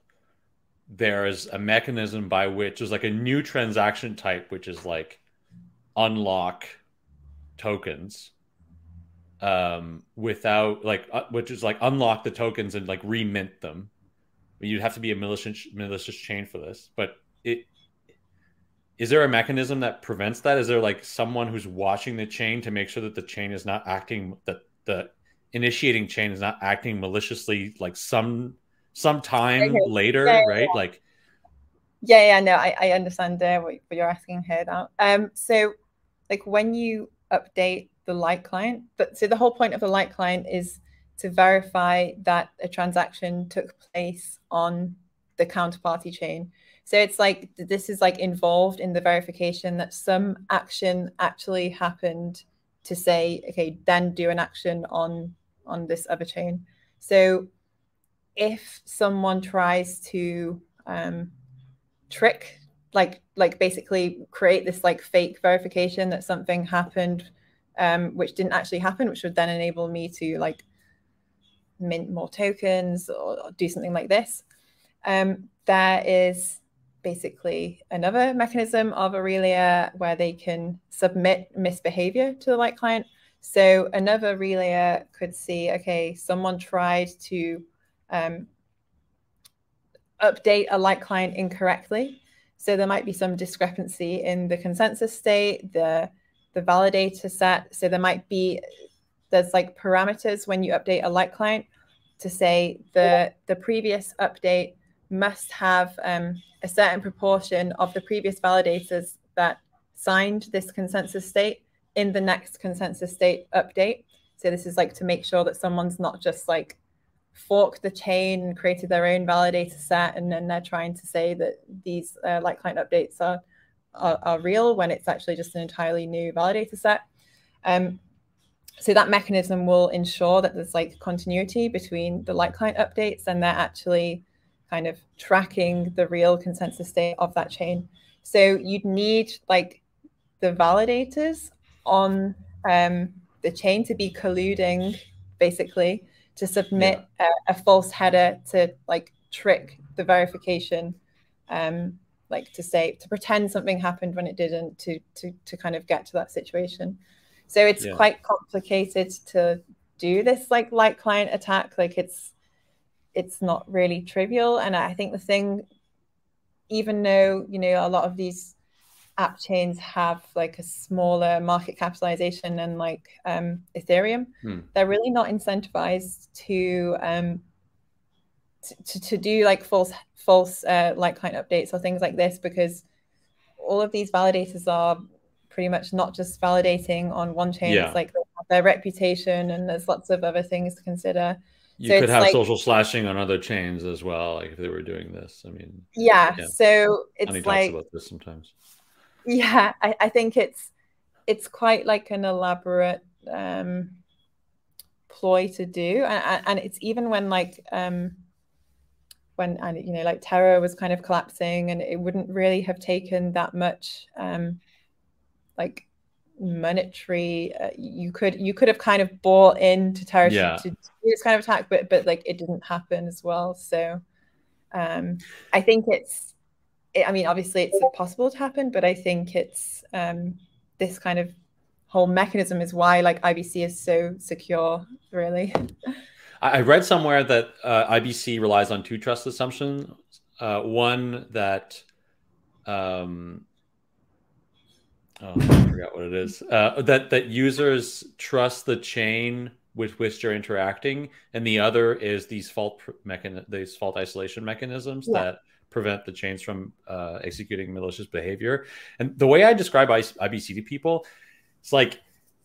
there is a mechanism by which there's like a new transaction type, which is like unlock tokens um, without like uh, which is like unlock the tokens and like remint them. You'd have to be a malicious malicious chain for this, but it is there a mechanism that prevents that? Is there like someone who's watching the chain to make sure that the chain is not acting that the initiating chain is not acting maliciously like some some time okay. later, yeah, right? Yeah. Like yeah, yeah, no, I, I understand uh, what, what you're asking here now. Um, so like when you update the light client. But so the whole point of the light client is to verify that a transaction took place on the counterparty chain. So it's like this is like involved in the verification that some action actually happened to say, okay, then do an action on on this other chain. So if someone tries to um, trick, like like basically create this like fake verification that something happened um, which didn't actually happen, which would then enable me to like mint more tokens or, or do something like this. Um, there is basically another mechanism of a relayer where they can submit misbehavior to the light client. So another relayer could see, okay, someone tried to um, update a light client incorrectly. So there might be some discrepancy in the consensus state, the the validator set. So there might be there's like parameters when you update a light client to say the the previous update must have um, a certain proportion of the previous validators that signed this consensus state in the next consensus state update. So this is like to make sure that someone's not just like forked the chain and created their own validator set, and then they're trying to say that these uh, light client updates are are, are real when it's actually just an entirely new validator set. Um, so that mechanism will ensure that there's like continuity between the light client updates and they're actually kind of tracking the real consensus state of that chain. So you'd need like the validators on um, the chain to be colluding basically to submit yeah. a, a, false header to like trick the verification um, like to say to pretend something happened when it didn't to to to kind of get to that situation So it's yeah. quite complicated to do this like light client attack. Like it's it's not really trivial. And I think the thing, even though you know a lot of these app chains have like a smaller market capitalization than like um, Ethereum, hmm. they're really not incentivized to um, to, to do like false false uh, light client updates or things like this because all of these validators are pretty much not just validating on one chain. Yeah. It's like their reputation and there's lots of other things to consider. You so could have like, social slashing on other chains as well, like if they were doing this. I mean, yeah. yeah. So it's Honey like talks about this sometimes. Yeah, I, I think it's it's quite like an elaborate um, ploy to do, and, and it's even when like um, when and you know like Terra was kind of collapsing, and it wouldn't really have taken that much um, like monetary uh, you could you could have kind of bought into Terra yeah. to, do this kind of attack but but like it didn't happen as well so um i think it's it, i mean obviously it's possible to happen but i think it's um this kind of whole mechanism is why like ibc is so secure really i read somewhere that uh, ibc relies on two trust assumptions uh, one that um oh, I forgot what it is. Uh, that that users trust the chain with which they're interacting, and the other is these fault mechan- these fault isolation mechanisms yeah. that prevent the chains from uh, executing malicious behavior. And the way I describe IBC to people, it's like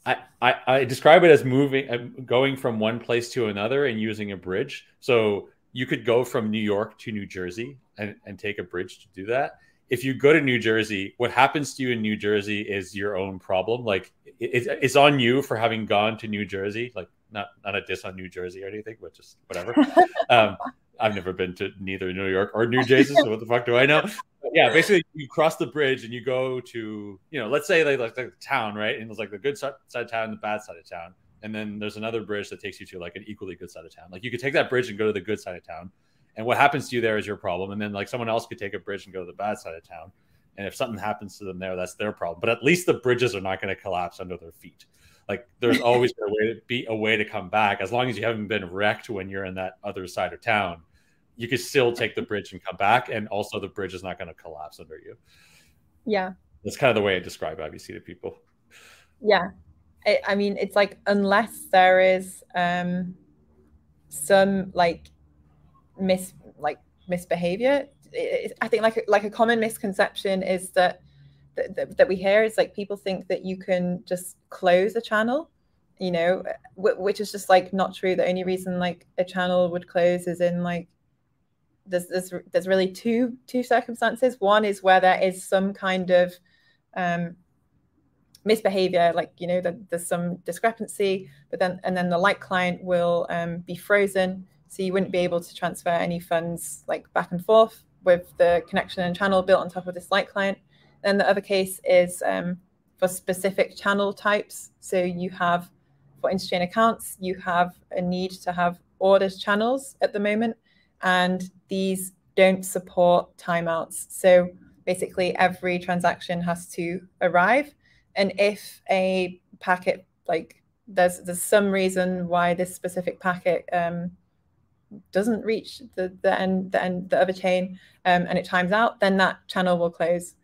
I, I, I describe it as moving, uh, going from one place to another and using a bridge. So you could go from New York to New Jersey and, and take a bridge to do that if you go to New Jersey, what happens to you in New Jersey is your own problem. Like it, it's on you for having gone to New Jersey. Like not not a diss on New Jersey or anything, but just whatever. um, I've never been to neither New York or New Jersey, so what the fuck do I know? Yeah, basically you cross the bridge and you go to you know, let's say like like the town, right? And there's like the good side of town and the bad side of town, and then there's another bridge that takes you to like an equally good side of town. Like you could take that bridge and go to the good side of town and what happens to you there is your problem. And then like someone else could take a bridge and go to the bad side of town. And if something happens to them there, that's their problem. But at least the bridges are not going to collapse under their feet. Like there's always a way to be a way to come back as long as you haven't been wrecked when you're in that other side of town. You could still take the bridge and come back, and also the bridge is not going to collapse under you. Yeah, that's kind of the way I describe IBC to people. Yeah, I, I mean, it's like unless there is um, some like mis like misbehavior. It, I think like a, like a common misconception is that, that that we hear is like people think that you can just close a channel, you know, which is just like not true. The only reason like a channel would close is in like there's there's there's really two two circumstances. One is where there is some kind of um, misbehavior, like you know, the, there's some discrepancy, but then and then the light client will um, be frozen so you wouldn't be able to transfer any funds like back and forth with the connection and channel built on top of this light client. Then the other case is um, for specific channel types. So you have for interchain accounts, you have a need to have ordered channels at the moment, and these don't support timeouts. So basically, every transaction has to arrive, and if a packet like there's there's some reason why this specific packet um, doesn't reach the, the end the end the other chain um, and it times out, then that channel will close.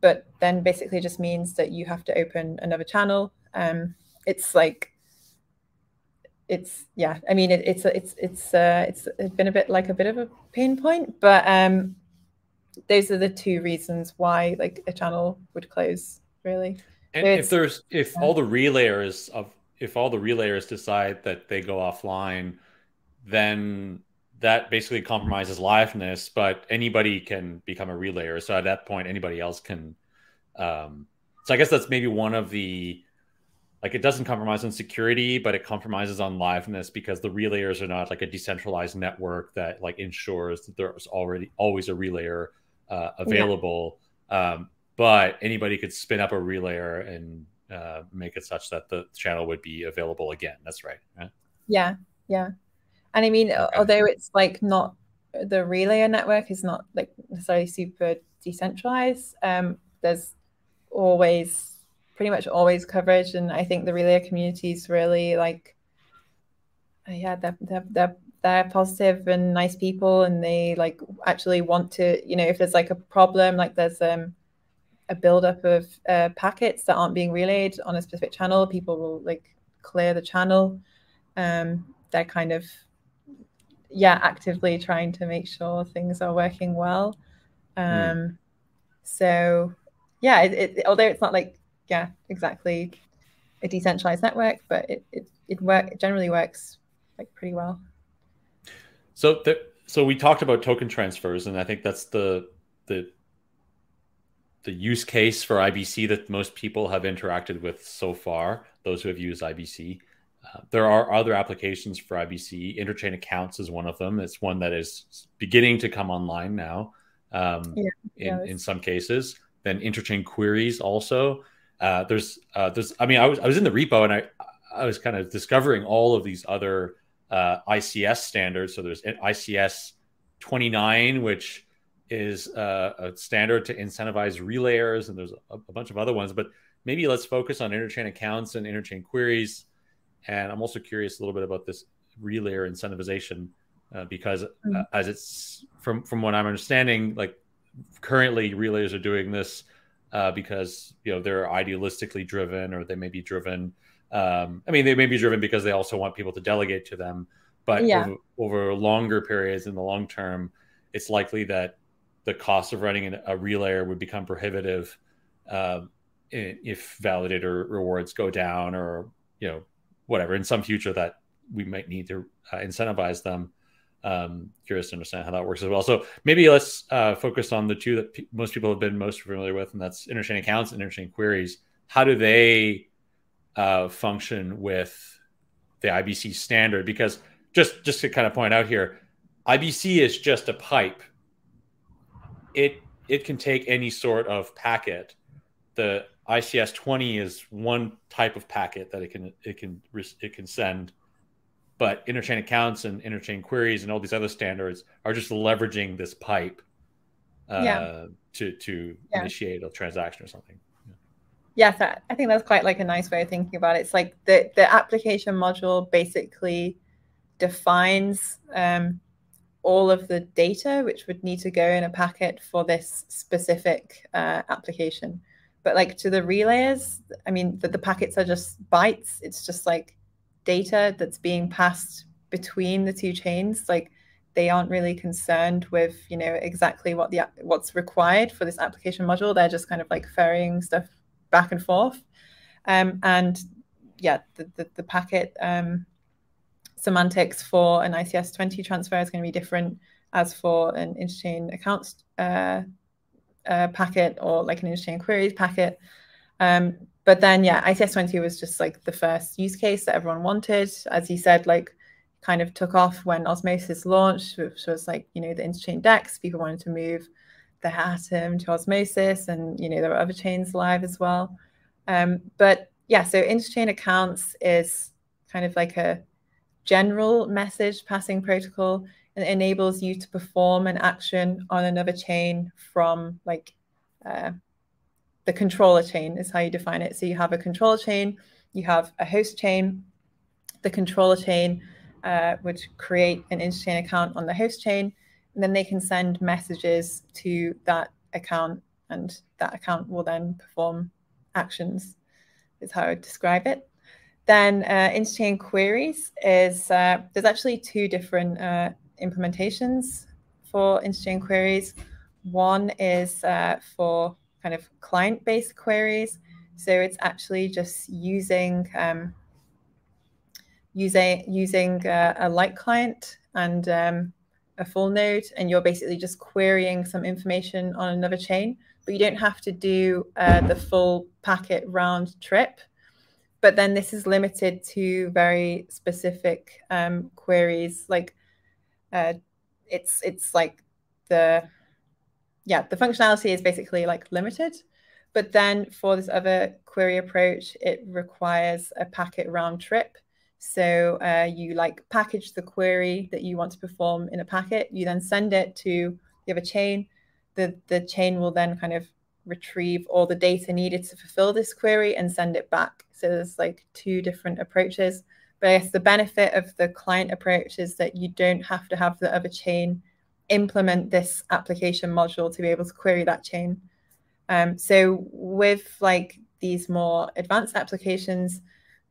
But then basically just means that you have to open another channel. Um, it's like it's yeah i mean it, it's it's it's uh it's, been a bit like a bit of a pain point but um those are the two reasons why like a channel would close really and if there's if all the relayers of if all the relayers decide that they go offline then that basically compromises liveness, but anybody can become a relayer. So at that point, anybody else can. Um, so I guess that's maybe one of the like it doesn't compromise on security, but it compromises on liveness because the relayers are not like a decentralized network that like ensures that there's already always a relayer uh, available. Yeah. Um, but anybody could spin up a relayer and uh, make it such that the channel would be available again. That's right. right? Yeah, yeah. And I mean, okay. although it's like not the relayer network is not like necessarily super decentralized, um, there's always pretty much always coverage, and I think the relay community is really like, yeah, they're, they're they're they're positive and nice people, and they like actually want to, you know, if there's like a problem, like there's um a buildup of uh, packets that aren't being relayed on a specific channel, people will like clear the channel. Um, they're kind of yeah actively trying to make sure things are working well. Hmm. Um, mm. So yeah, it, it, although it's not like yeah exactly a decentralized network, but it it it work it generally works like pretty well. So the, so we talked about token transfers, and I think that's the the the use case for IBC that most people have interacted with so far. Those who have used IBC, uh, there are other applications for IBC. Interchain accounts is one of them. It's one that is beginning to come online now. Um, yeah, in, in some cases, then interchain queries also. Uh, there's uh, there's I mean I was I was in the repo and I I was kind of discovering all of these other uh, ICS standards. So there's ICS 29, which is uh, a standard to incentivize relayers, and there's a, a, bunch of other ones. But maybe let's focus on interchain accounts and interchain queries. And I'm also curious a little bit about this relayer incentivization uh, because, mm-hmm. as it's from from what I'm understanding, like currently relayers are doing this uh, because you know they're idealistically driven or they may be driven um, I mean, they may be driven because they also want people to delegate to them, but yeah. over, over, longer periods in the long term, it's likely that the cost of running a relayer would become prohibitive uh, if validator rewards go down or you know whatever in some future that we might need to uh, incentivize them. Um, curious to understand how that works as well. So maybe let's uh, focus on the two that most people have been most familiar with, and that's interchain accounts and interchain queries. How do they uh, function with the IBC standard because just just to kind of point out here, IBC is just a pipe. It it can take any sort of packet. The ICS 20 is one type of packet that it can it can it can send, but interchain accounts and interchain queries and all these other standards are just leveraging this pipe uh, yeah. to to yeah. initiate a transaction or something. Yes i think that's quite like a nice way of thinking about it. It's like the the application module basically defines um, all of the data which would need to go in a packet for this specific uh, application. But like to the relays, i mean the, the packets are just bytes. It's just like data that's being passed between the two chains like they aren't really concerned with you know exactly what the what's required for this application module they're just kind of like ferrying stuff back and forth. Um, and yeah, the, the, the packet um, semantics for an ICS 20 transfer is going to be different as for an interchain accounts uh, uh, packet or like an interchain queries packet. Um, but then, yeah, ICS 20 was just like the first use case that everyone wanted. As you said, like kind of took off when Osmosis launched, which was like, you know, the interchain DEX. People wanted to move the Atom to Osmosis, and you know there were other chains live as well. Um, but yeah, so interchain accounts is kind of like a general message passing protocol and enables you to perform an action on another chain from like uh, the controller chain is how you define it. So you have a controller chain, you have a host chain. The controller chain uh, would create an interchain account on the host chain, and then they can send messages to that account and that account will then perform actions is how I would describe it. Then uh, interchain queries is uh, there's actually two different uh, implementations for interchain queries. One is uh, for kind of client-based queries, so it's actually just using um, using using uh, a light client and um, a full node and you're basically just querying some information on another chain, but you don't have to do uh, the full packet round trip. But then this is limited to very specific um, queries. Like uh, it's it's like the yeah the functionality is basically like limited. But then for this other query approach, it requires a packet round trip. So uh, you like package the query that you want to perform in a packet. You then send it to the other chain. The the chain will then kind of retrieve all the data needed to fulfill this query and send it back. So there's like two different approaches. But I guess the benefit of the client approach is that you don't have to have the other chain implement this application module to be able to query that chain. Um, so with like these more advanced applications,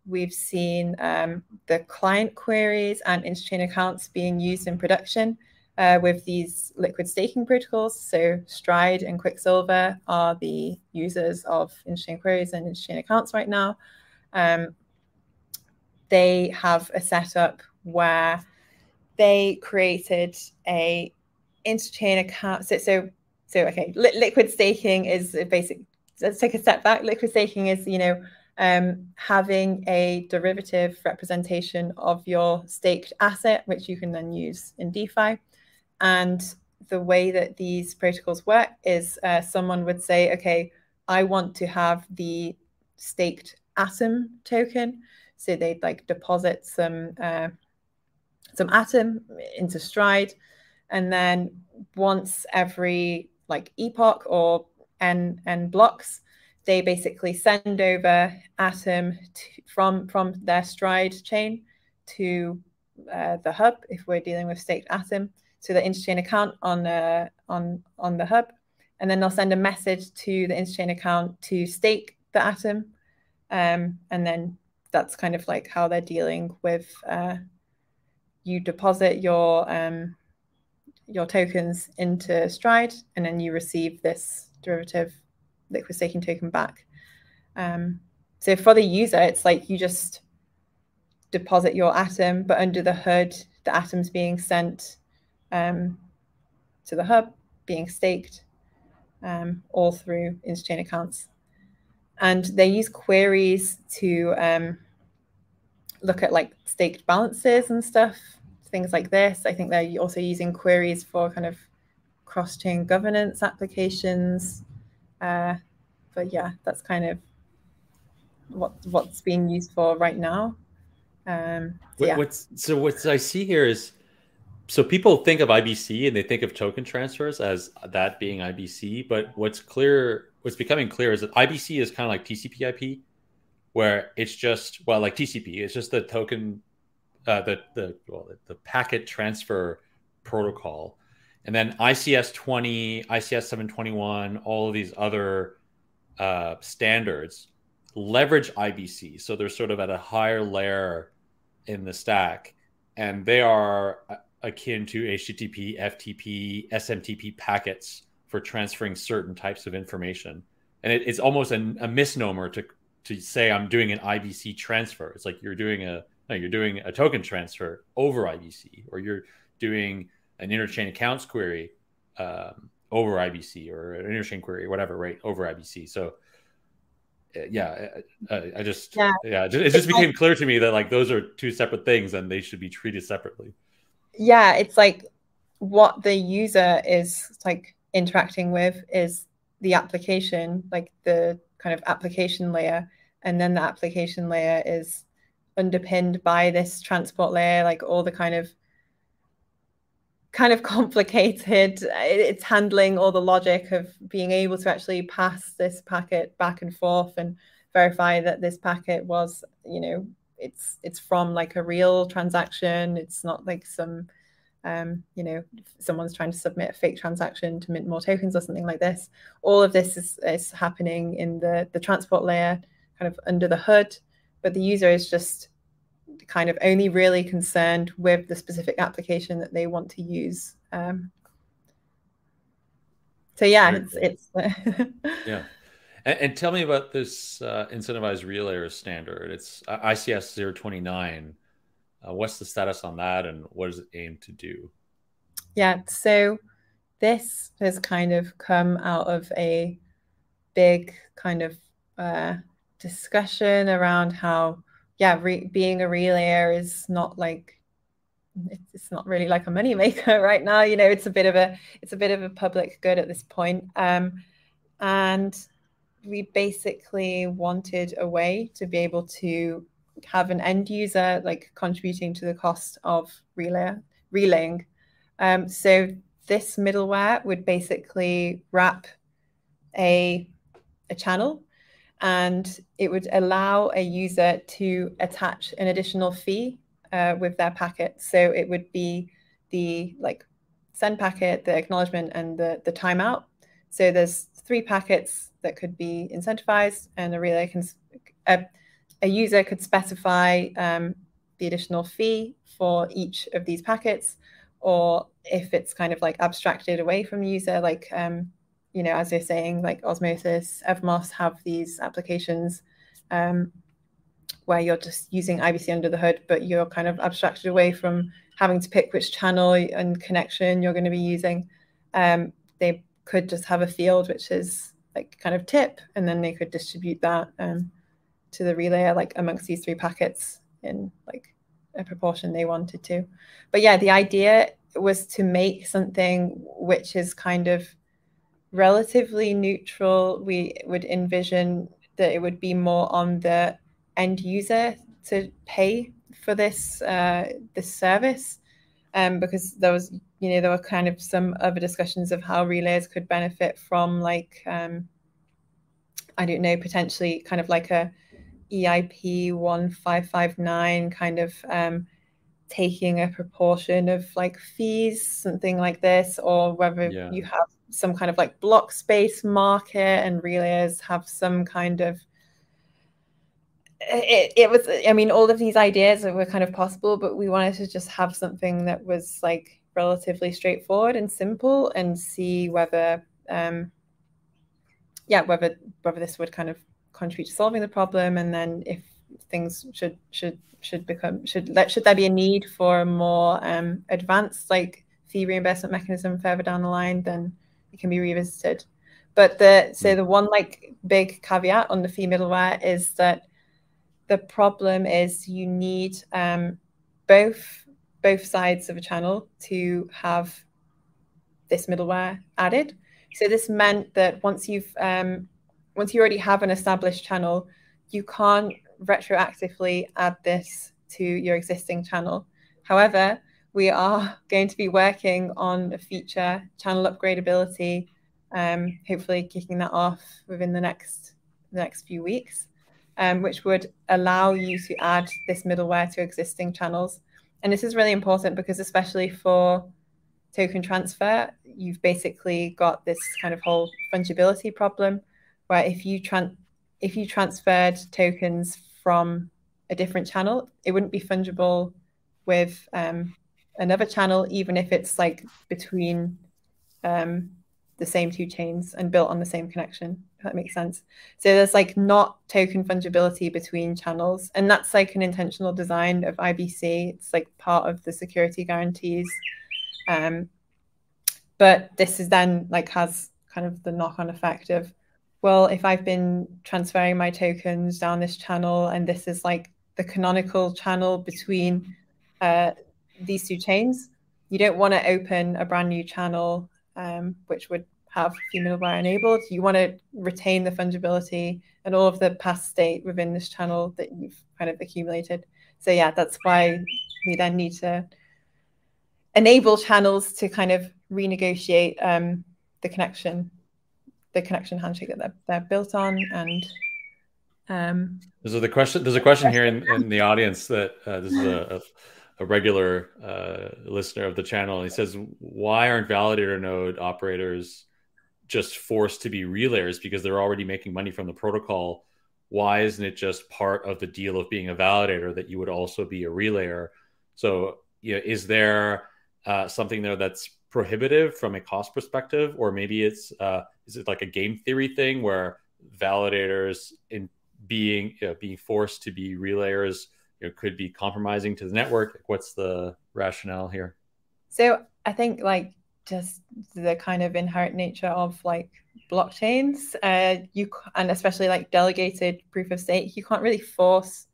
we've seen um, the client queries and interchain accounts being used in production uh, with these liquid staking protocols. So Stride and Quicksilver are the users of interchain queries and interchain accounts right now. Um, they have a setup where they created a interchain account. So, so, so okay, Li- liquid staking is a basic. Let's take a step back. Liquid staking is, you know, um, having a derivative representation of your staked asset, which you can then use in DeFi. And the way that these protocols work is uh, someone would say, okay, I want to have the staked atom token. So they'd like deposit some uh, some atom into Stride, and then once every like epoch or n n blocks, they basically send over atom to, from from their Stride chain to uh, the hub if we're dealing with staked atom to the interchain account on uh, on on the hub, and then they'll send a message to the interchain account to stake the atom, um, and then that's kind of like how they're dealing with. Uh, you deposit your um, your tokens into Stride, and then you receive this derivative liquid staking token back. Um, so for the user, it's like you just deposit your atom, but under the hood, the atom's being sent um, to the hub, being staked um, all through interchain accounts. And they use queries to um, look at like staked balances and stuff, things like this. I think they're also using queries for kind of cross chain governance applications. Uh, but yeah, that's kind of what what's being used for right now. Um, so, yeah. What's so what I see here is so people think of IBC and they think of token transfers as that being IBC, but what's clear, what's becoming clear is that IBC is kind of like TCP/IP, where it's just well, like TCP, it's just the token, uh, the the well, the packet transfer protocol, and then ICS twenty, ICS seven twenty one, all of these other uh, standards leverage IBC, so they're sort of at a higher layer in the stack, and they are akin to HTTP, FTP, SMTP packets for transferring certain types of information. And it, it's almost a, a, misnomer to to say I'm doing an IBC transfer. It's like you're doing a no, you're doing a token transfer over IBC, or you're doing an interchain accounts query um, over IBC, or an interchain query, whatever, right, over IBC. So uh, yeah, I, uh, uh, I just yeah, yeah it just became clear to me that like those are two separate things and they should be treated separately yeah, it's like what the user is like interacting with is the application, like the kind of application layer. And then the application layer is underpinned by this transport layer, like all the kind of kind of complicated it's handling all the logic of being able to actually pass this packet back and forth and verify that this packet was you know it's it's from like a real transaction. It's not like some um, you know someone's trying to submit a fake transaction to mint more tokens or something like this. All of this is, is happening in the the transport layer kind of under the hood but the user is just kind of only really concerned with the specific application that they want to use um, so yeah it's, it's yeah and, and, tell me about this uh, incentivized relayer standard. It's uh, ICS 029. Uh, what's the status on that and what does it aim to do? Yeah, so this has kind of come out of a big kind of uh, discussion around how, yeah, re- being a relayer is not like it's not really like a moneymaker right now. You know, it's a bit of a it's a bit of a public good at this point. Um, and we basically wanted a way to be able to have an end user like contributing to the cost of relay relaying. Um, so this middleware would basically wrap a, a channel and it would allow a user to attach an additional fee uh, with their packet. So it would be the like send packet, the acknowledgement, and the, the timeout. So there's three packets that could be incentivized, and a relay can a, a user could specify um, the additional fee for each of these packets, or if it's kind of like abstracted away from the user, like um, you know, as you're saying, like Osmosis, Evmos have these applications um, where you're just using IBC under the hood, but you're kind of abstracted away from having to pick which channel and connection you're going to be using. Um, they could just have a field which is like kind of tip, and then they could distribute that um, to the relay like amongst these three packets in like a proportion they wanted to. But yeah, the idea was to make something which is kind of relatively neutral. We would envision that it would be more on the end user to pay for this uh, this service, um, because there was you know there were kind of some other discussions of how relays could benefit from like um, I don't know potentially kind of like a EIP one five five nine kind of um, taking a proportion of like fees something like this or whether yeah. you have some kind of like block space market and relays have some kind of it, it was i mean all of these ideas were kind of possible but we wanted to just have something that was like relatively straightforward and simple and see whether um yeah whether whether this would kind of contribute to solving the problem and then if things should should should become should let should there be a need for a more um advanced like fee reimbursement mechanism further down the line then it can be revisited. But the so hmm. the one like big caveat on the fee middleware is that the problem is you need um, both both sides of a channel to have this middleware added. So this meant that once you've um, once you already have an established channel, you can't retroactively add this to your existing channel. However, we are going to be working on a feature, channel upgradability, um, hopefully kicking that off within the next the next few weeks, um, which would allow you to add this middleware to existing channels. And this is really important because especially for token transfer, you've basically got this kind of whole fungibility problem where if you tran- if you transferred tokens from a different channel, it wouldn't be fungible with um, another channel, even if it's like between um, the same two chains and built on the same connection. If that makes sense. So there's like not token fungibility between channels, and that's like an intentional design of IBC. It's like part of the security guarantees. Um, but this is then like has kind of the knock-on effect of, well, if I've been transferring my tokens down this channel, and this is like the canonical channel between uh, these two chains. You don't want to open a brand new channel, um, which would have fee middleware enabled. You want to retain the fungibility and all of the past state within this channel that you've kind of accumulated. So yeah, that's why we then need to enable channels to kind of renegotiate um, the connection, the connection handshake that they're, they're built on, and um, there's a question. There's a question here in, in the audience that uh, this is a, a a regular uh, listener of the channel. He says, "Why aren't validator node operators just forced to be relayers because they're already making money from the protocol? Why isn't it just part of the deal of being a validator that you would also be a relayer? So, you know, is there uh, something there that's prohibitive from a cost perspective, or maybe it's uh, is it like a game theory thing where validators in being you know, being forced to be relayers?" You know, could be compromising to the network? Like, what's the rationale here? So I think like just the kind of inherent nature of like blockchains, uh, you and especially like delegated proof of stake, you can't really force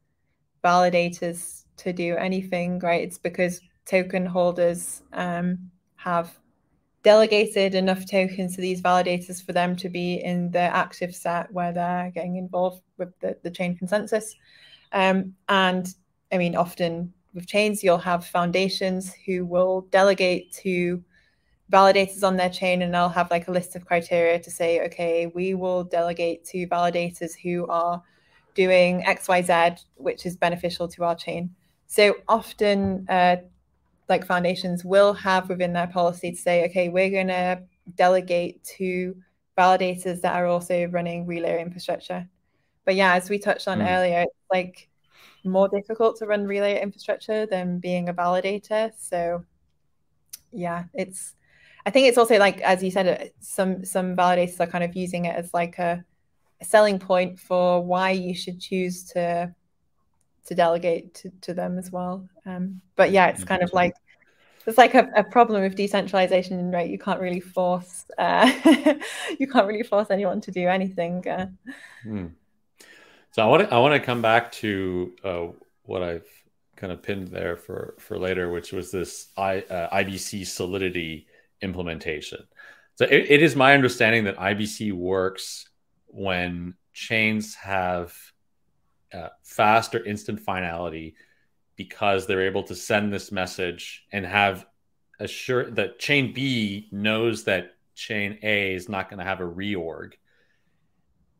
validators to do anything, right? It's because token holders um, have delegated enough tokens to these validators for them to be in the active set where they're getting involved with the, the chain consensus. Um, and I mean, often with chains, you'll have foundations who will delegate to validators on their chain and they'll have like a list of criteria to say, okay, we will delegate to validators who are doing XYZ, which is beneficial to our chain. So often, uh, like foundations will have within their policy to say, okay, we're going to delegate to validators that are also running relay infrastructure. But yeah, as we touched on mm. earlier, it's like more difficult to run relay infrastructure than being a validator. So yeah, it's I think it's also like as you said, uh, some some validators are kind of using it as like a, a selling point for why you should choose to to delegate to, to them as well. Um, but yeah, it's kind of like it's like a, a, problem with decentralization, right? You can't really force uh, you can't really force anyone to do anything. Uh, hmm. So I want to I want to come back to uh, what I've kind of pinned there for for later, which was this I, uh, IBC Solidity implementation. So it, it is my understanding that IBC works when chains have uh, fast or instant finality because they're able to send this message and have assure that chain B knows that chain A is not going to have a reorg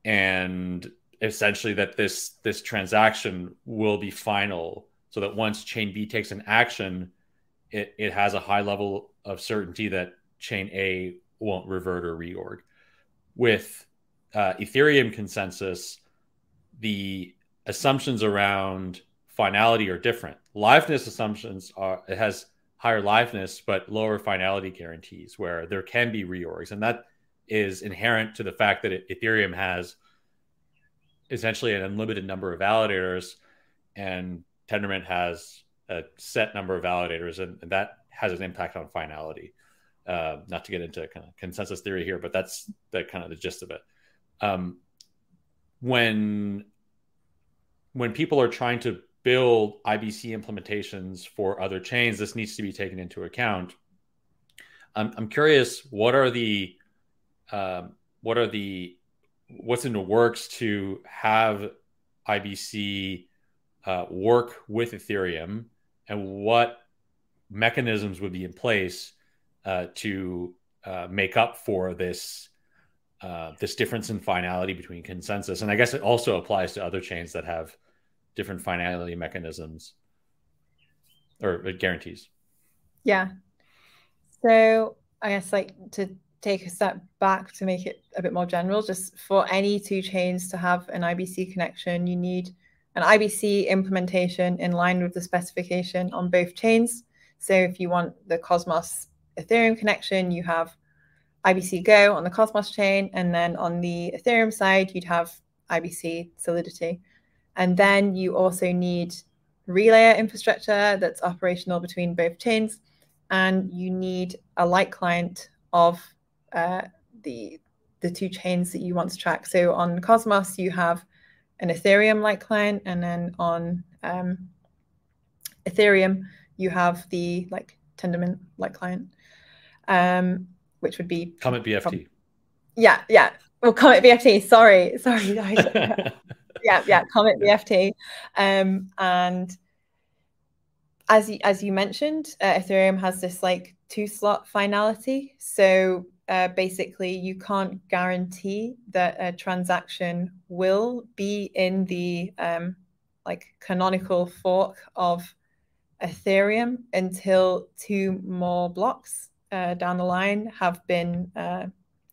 and essentially that this this transaction will be final so that once chain B takes an action it, it has a high level of certainty that chain A won't revert or reorg. With uh, Ethereum consensus, the assumptions around finality are different. Liveness assumptions are it has higher liveness but lower finality guarantees where there can be reorgs, and that is inherent to the fact that Ethereum has essentially an unlimited number of validators, and Tendermint has a set number of validators, and, and that has an impact on finality. Uh, not to get into kind of consensus theory here, but that's the kind of the gist of it. Um, when when people are trying to build IBC implementations for other chains, this needs to be taken into account. I'm, I'm curious, what are the um, what are the what's in the works to have IBC uh, work with Ethereum, and what mechanisms would be in place uh, to uh, make up for this uh, this difference in finality between consensus. And I guess it also applies to other chains that have different finality mechanisms or uh, guarantees. Yeah. So I guess like to take a step back to make it a bit more general, just for any two chains to have an IBC connection, you need an IBC implementation in line with the specification on both chains. So if you want the Cosmos Ethereum connection, you have IBC Go on the Cosmos chain, and then on the Ethereum side, you'd have IBC Solidity. And then you also need relayer infrastructure that's operational between both chains, and you need a light client of uh, the the two chains that you want to track. So on Cosmos, you have an Ethereum light client, and then on um, Ethereum, you have the like Tendermint light client um, which would be Comet BFT. From, yeah, yeah. Well, Comet BFT. Sorry, sorry, guys. yeah, yeah. Comet BFT, um, and as you, as you mentioned, uh, Ethereum has this like two slot finality. So uh, basically, you can't guarantee that a transaction will be in the um, like canonical fork of Ethereum until two more blocks uh, down the line have been uh,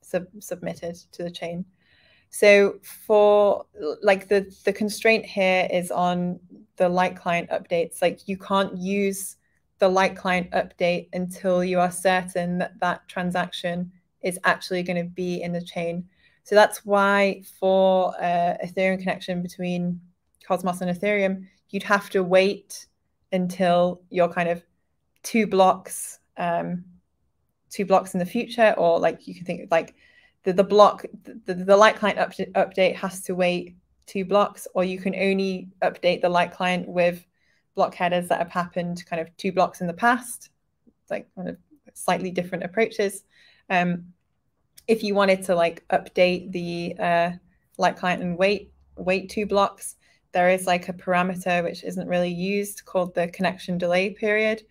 sub- submitted to the chain. So for like the the constraint here is on the light client updates. Like you can't use the light client update until you are certain that that transaction is actually going to be in the chain. So that's why for uh, Ethereum connection between Cosmos and Ethereum, you'd have to wait until you're kind of two blocks um, two blocks in the future, or like you can think like the, the block, the, the light client up, update has to wait two blocks, or you can only update the light client with block headers that have happened kind of two blocks in the past, like kind of slightly different approaches. Um, if you wanted to like update the uh, light client and wait wait two blocks, there is like a parameter which isn't really used called the connection delay period,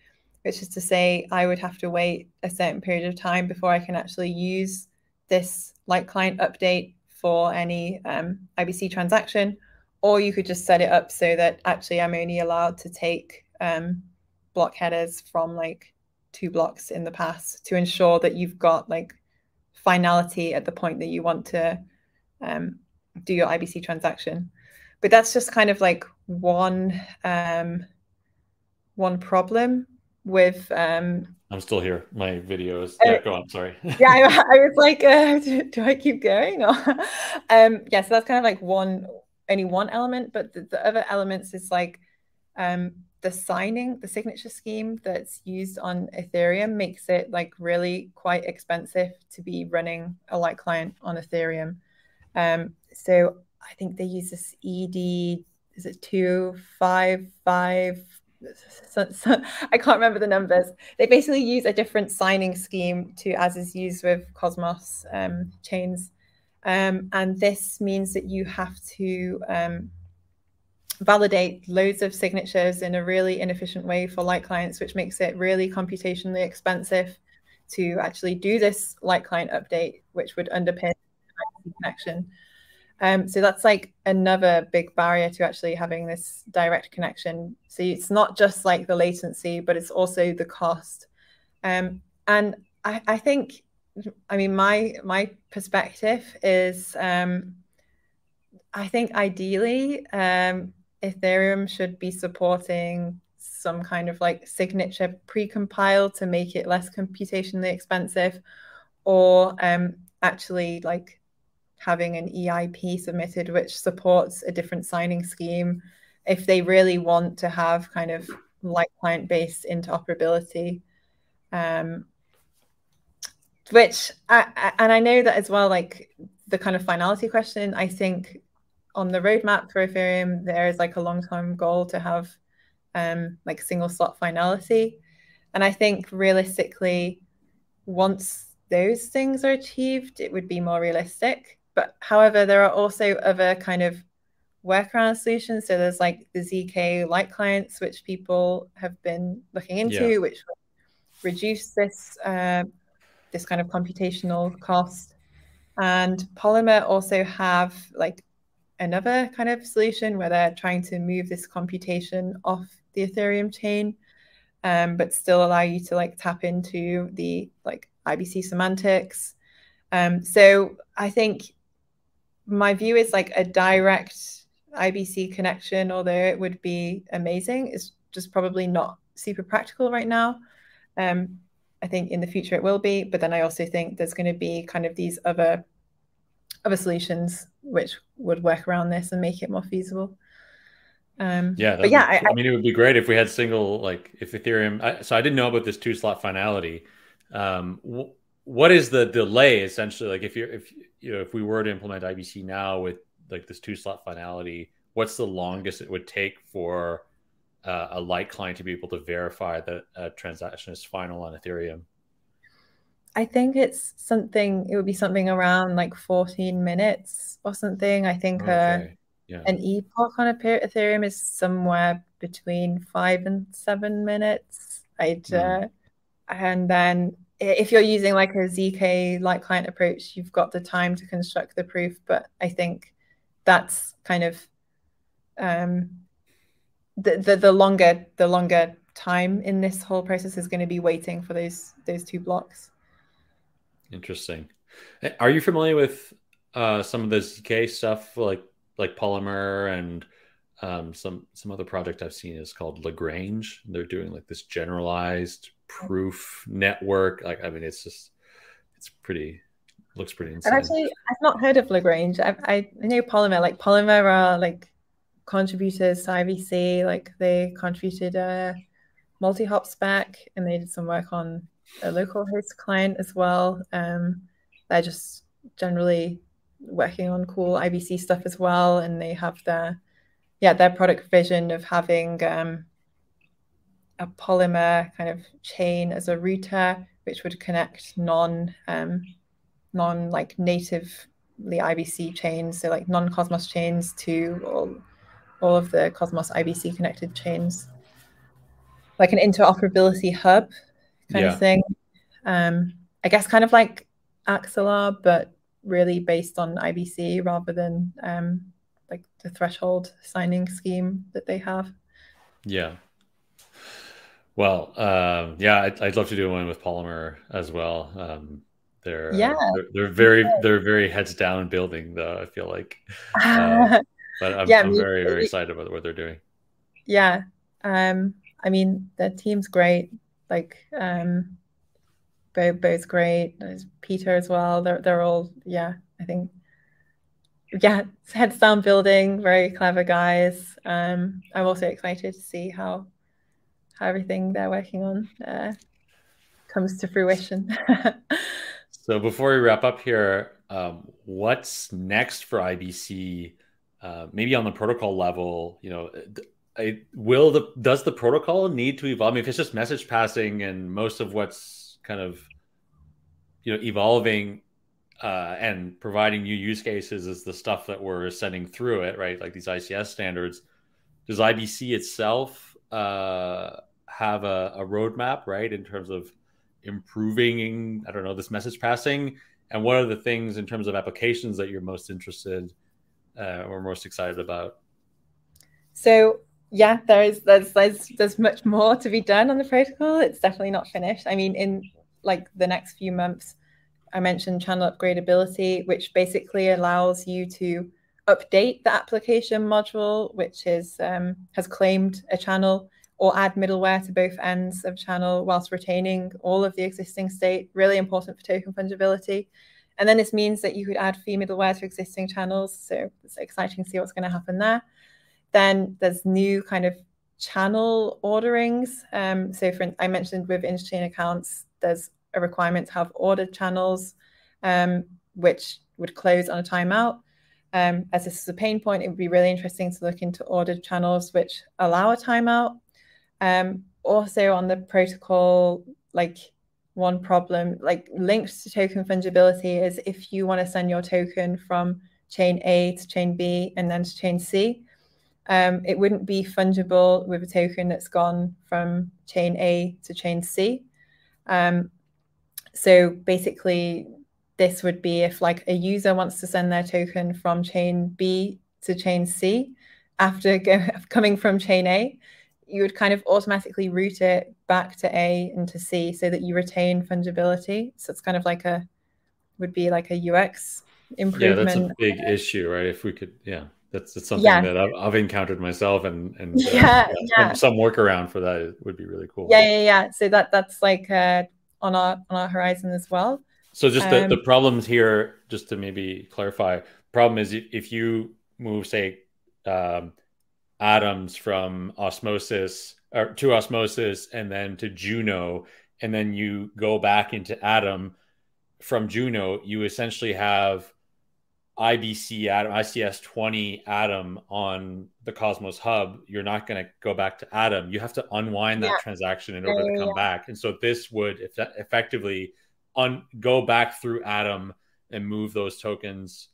which is to say I would have to wait a certain period of time before I can actually use this light client update for any um, IBC transaction, or you could just set it up so that actually I'm only allowed to take um, block headers from like two blocks in the past to ensure that you've got like finality at the point that you want to um, do your IBC transaction. But that's just kind of like one um, one problem with. Um, I'm still here. My video is. Uh, yeah, go on. Sorry. yeah, I, I, was like, uh, do, do, I keep going? Or, um, yeah, so that's kind of like one, only one element. But the, the other elements is like um, the signing, the signature scheme that's used on Ethereum makes it like really quite expensive to be running a light client on Ethereum. Um, so I think they use this ED, is it two five five? So, so, I can't remember the numbers. They basically use a different signing scheme to as is used with Cosmos um, chains, um, and this means that you have to um, validate loads of signatures in a really inefficient way for light clients, which makes it really computationally expensive to actually do this light client update, which would underpin connection. Um, so that's like another big barrier to actually having this direct connection. So it's not just like the latency, but it's also the cost. Um, and I, I, think, I mean, my my perspective is, um, I think ideally, um, Ethereum should be supporting some kind of like signature pre-compile to make it less computationally expensive, or um, actually like having an EIP submitted which supports a different signing scheme if they really want to have kind of light client based interoperability. Um, which I, and I know that as well, like the kind of finality question, I think on the roadmap for Ethereum, there is like a long term goal to have um, like single slot finality. And I think realistically, once those things are achieved, it would be more realistic. But however, there are also other kind of workaround solutions. So there's like the ZK light clients, which people have been looking into, yeah. which reduce this uh, this kind of computational cost. And Polymer also have like another kind of solution where they're trying to move this computation off the Ethereum chain, um, but still allow you to like tap into the like IBC semantics. Um, so I think my view is like a direct IBC connection, although it would be amazing, is just probably not super practical right now. Um, I think in the future it will be, but then I also think there's going to be kind of these other other solutions which would work around this and make it more feasible. Um, yeah, but yeah, I, I, mean, it would be great if we had single like if Ethereum. I, so I didn't know about this two slot finality. Um, what is the delay essentially? Like if you're if you know if we were to implement IBC now with like this two slot finality, what's the longest it would take for uh, a light client to be able to verify that a transaction is final on Ethereum? I think it's something. It would be something around like 14 minutes or something. I think uh, okay. uh, yeah. an epoch on a Ethereum is somewhere between five and seven minutes. I'd mm. uh, and then if you're using like a ZK light client approach, you've got the time to construct the proof. But I think that's kind of um, the, the the longer the longer time in this whole process is going to be waiting for those those two blocks. Interesting. Eh, are you familiar with uh, some of the ZK stuff, like like Polymer and um, some some other project I've seen is called Lagrange. They're doing like this generalized proof network. Like, I mean, it's just, it's pretty, looks pretty insane. I've actually, I've not heard of Lagrange. I, I know Polymer, like Polymer are like contributors to IBC. Like they contributed a multi-hop spec and they did some work on a local host client as well. Um, they're just generally working on cool IBC stuff as well. And they have their, yeah, their product vision of having um, a polymer kind of chain as a router, which would connect non um, non like natively IBC chains, so like non Cosmos chains to all all of the Cosmos IBC connected chains. like an interoperability hub kind yeah. of thing. Um, I guess kind of like Axelar, but really based on IBC rather than um, like the threshold signing scheme that they have. Yeah. Well, um, yeah, I'd, I'd, love to do one with Polymer as well. Um, they're yeah, uh, they're, they're, very they're very heads down building though. I feel like, uh, but I'm, yeah, I'm very very excited about what they're doing. Yeah, um, I mean the team's great. Like um, Bo, Bo's great. There's Peter as well. They're they're all yeah. I think yeah, heads down building. Very clever guys. Um, I'm also excited to see how how everything they're working on uh, comes to fruition. so before we wrap up here, um, what's next for IBC? Uh, maybe on the protocol level, you know, I, will the does the protocol need to evolve? I mean, if it's just message passing and most of what's kind of you know evolving uh, and providing new use cases is the stuff that we're sending through it, right? Like these ICS standards. Does IBC itself uh, have a, a roadmap, right, in terms of improving, I don't know, this message passing? And what are the things in terms of applications that you're most interested uh, or most excited about? So yeah, there is there's, there's there's much more to be done on the protocol. It's definitely not finished. I mean, in like the next few months, I mentioned channel upgradability, which basically allows you to update the application module, which is um, has claimed a channel, or add middleware to both ends of channel whilst retaining all of the existing state. Really important for token fungibility. And then this means that you could add fee middleware to existing channels. So it's exciting to see what's going to happen there. Then there's new kind of channel orderings. Um, so for I mentioned with interchain accounts, there's a requirement to have ordered channels, um, which would close on a timeout. Um, as this is a pain point, it would be really interesting to look into ordered channels which allow a timeout. Um, also on the protocol, like one problem, like linked to token fungibility is if you want to send your token from chain A to chain B and then to chain C, um, it wouldn't be fungible with a token that's gone from chain A to chain C. Um, so basically, this would be if like a user wants to send their token from chain B to chain C after go, coming from chain A, you would kind of automatically route it back to A and to C so that you retain fungibility. So it's kind of like a would be like a UX improvement. Yeah, that's a big issue, right? If we could, yeah, that's, that's something yeah. that I've, I've, encountered myself, and and uh, yeah, yeah, Some, workaround for that would be really cool. Yeah, yeah, yeah. So that that's like uh, on our on our horizon as well. So just the, um, the problems here, just to maybe clarify, problem is if you move, say, um, atoms from osmosis or to osmosis and then to Juno, and then you go back into atom from Juno, you essentially have IBC atom, ICS 20 atom on the Cosmos hub, you're not going to go back to atom. You have to unwind that yeah. transaction in order to come yeah. back. And so this would if that effectively un, go back through atom and move those tokens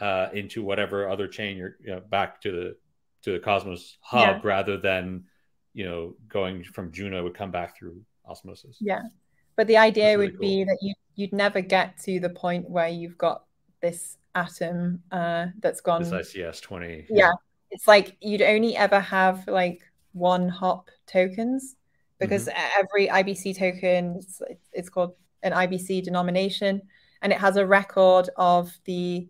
uh, into whatever other chain you're you know, back to the to the Cosmos hub rather than you know going from Juno would come back through osmosis. Yeah. But the idea really would cool. be that you you'd never get to the point where you've got this atom uh, that's gone. This ICS 20. Yeah. yeah. It's like you'd only ever have like one hop tokens because mm-hmm. every IBC token, it's, it's called an IBC denomination, and it has a record of the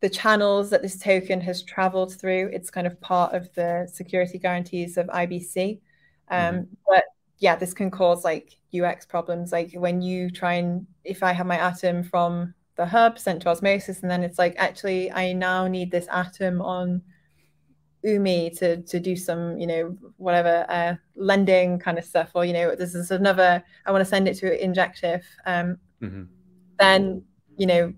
the channels that this token has traveled through. It's kind of part of the security guarantees of IBC. Um, mm-hmm. But yeah, this can cause like UX problems. Like when you try and, if I have my atom from the hub sent to osmosis and then it's like actually i now need this atom on Umee to to do some you know whatever uh, lending kind of stuff or you know this is another i want to send it to injective um, mm-hmm. then you know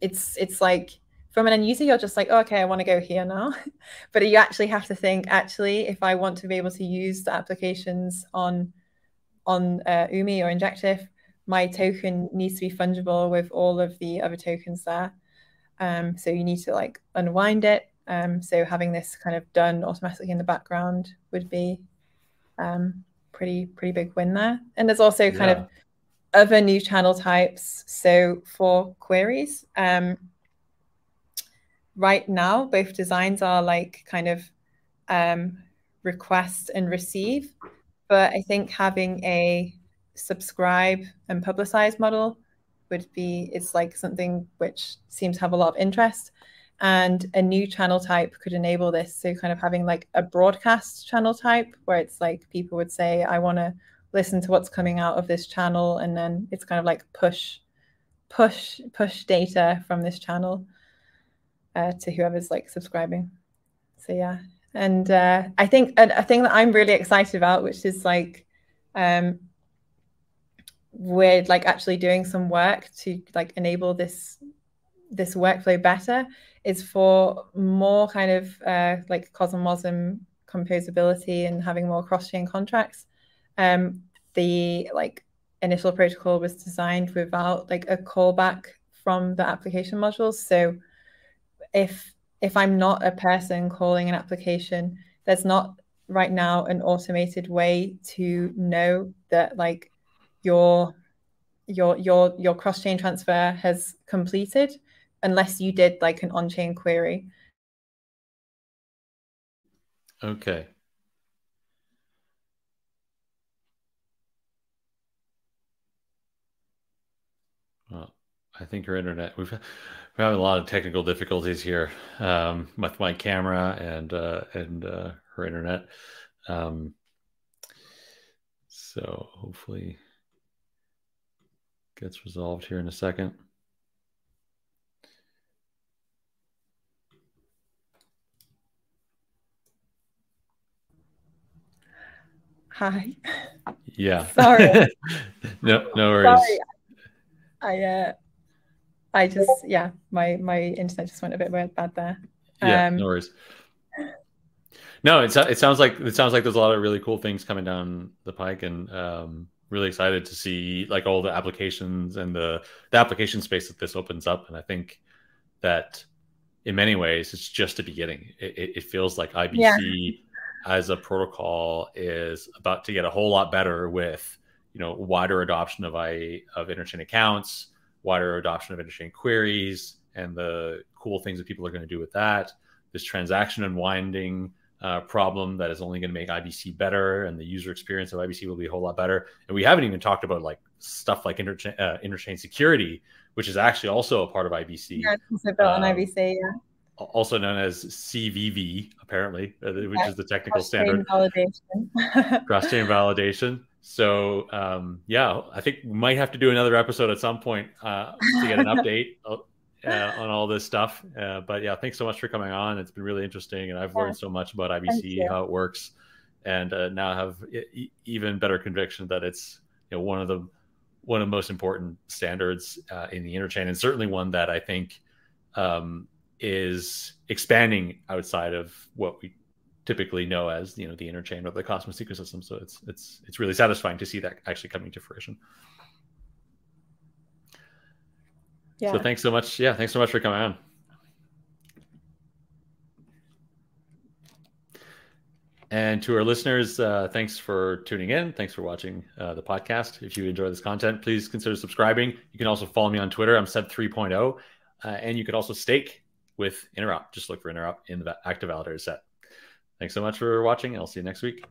it's it's like from an end user you're just like oh, okay i want to go here now but you actually have to think actually if i want to be able to use the applications on on uh, Umee or injective my token needs to be fungible with all of the other tokens there. Um, so you need to like unwind it. Um, so having this kind of done automatically in the background would be um, pretty pretty big win there. And there's also kind yeah. of other new channel types. So for queries, um, right now both designs are like kind of um, request and receive, but I think having a subscribe and publicize model would be it's like something which seems to have a lot of interest. And a new channel type could enable this. So kind of having like a broadcast channel type where it's like people would say i want to listen to what's coming out of this channel and then it's kind of like push push push data from this channel uh, to whoever's like subscribing. So yeah. And uh, i think a, a thing that i'm really excited about which is like um, we're like actually doing some work to like enable this this workflow better is for more kind of uh, like CosmWasm composability and having more cross-chain contracts. Um, the like initial protocol was designed without like a callback from the application modules. So if if I'm not a person calling an application, there's not right now an automated way to know that like your your your your cross chain transfer has completed unless you did like an on chain query. Okay. Well, I think your internet we've we're having a lot of technical difficulties here um, with my camera and uh, and uh, her internet. Um, so hopefully gets resolved here in a second. Hi. Yeah. Sorry. no, no worries. Sorry. I uh I just yeah, my my internet just went a bit bad there. Yeah, um, no worries. No, it's it sounds like it sounds like there's a lot of really cool things coming down the pike, and um, really excited to see like all the applications and the the application space that this opens up. And I think that in many ways it's just the beginning. It, it feels like IBC yeah as a protocol is about to get a whole lot better with you know wider adoption of I of interchain accounts, wider adoption of interchain queries, and the cool things that people are going to do with that. This transaction unwinding uh, problem that is only going to make IBC better, and the user experience of IBC will be a whole lot better. And we haven't even talked about like stuff like interchain, uh, interchain security, which is actually also a part of IBC. Yeah, it's built um, on IBC. Yeah also known as CCV, apparently, uh, which is the technical standard. Validation. Cross-chain validation. So um, yeah, I think we might have to do another episode at some point uh, to get an update uh, on all this stuff. Uh, but yeah, thanks so much for coming on. It's been really interesting, and I've yeah. learned so much about IBC, how it works, and uh, now have e- even better conviction that it's you know one of the one of the most important standards uh, in the interchain, and certainly one that I think um, is expanding outside of what we typically know as you know the interchain or the Cosmos ecosystem. So it's it's it's really satisfying to see that actually coming to fruition. Yeah. So thanks so much. Yeah, thanks so much for coming on. And to our listeners, uh, thanks for tuning in. Thanks for watching uh, the podcast. If you enjoy this content, please consider subscribing. You can also follow me on Twitter. I'm Seb 3.0. Uh, and you could also stake with Interop. Just look for Interop in the active validator set. Thanks so much for watching. I'll see you next week.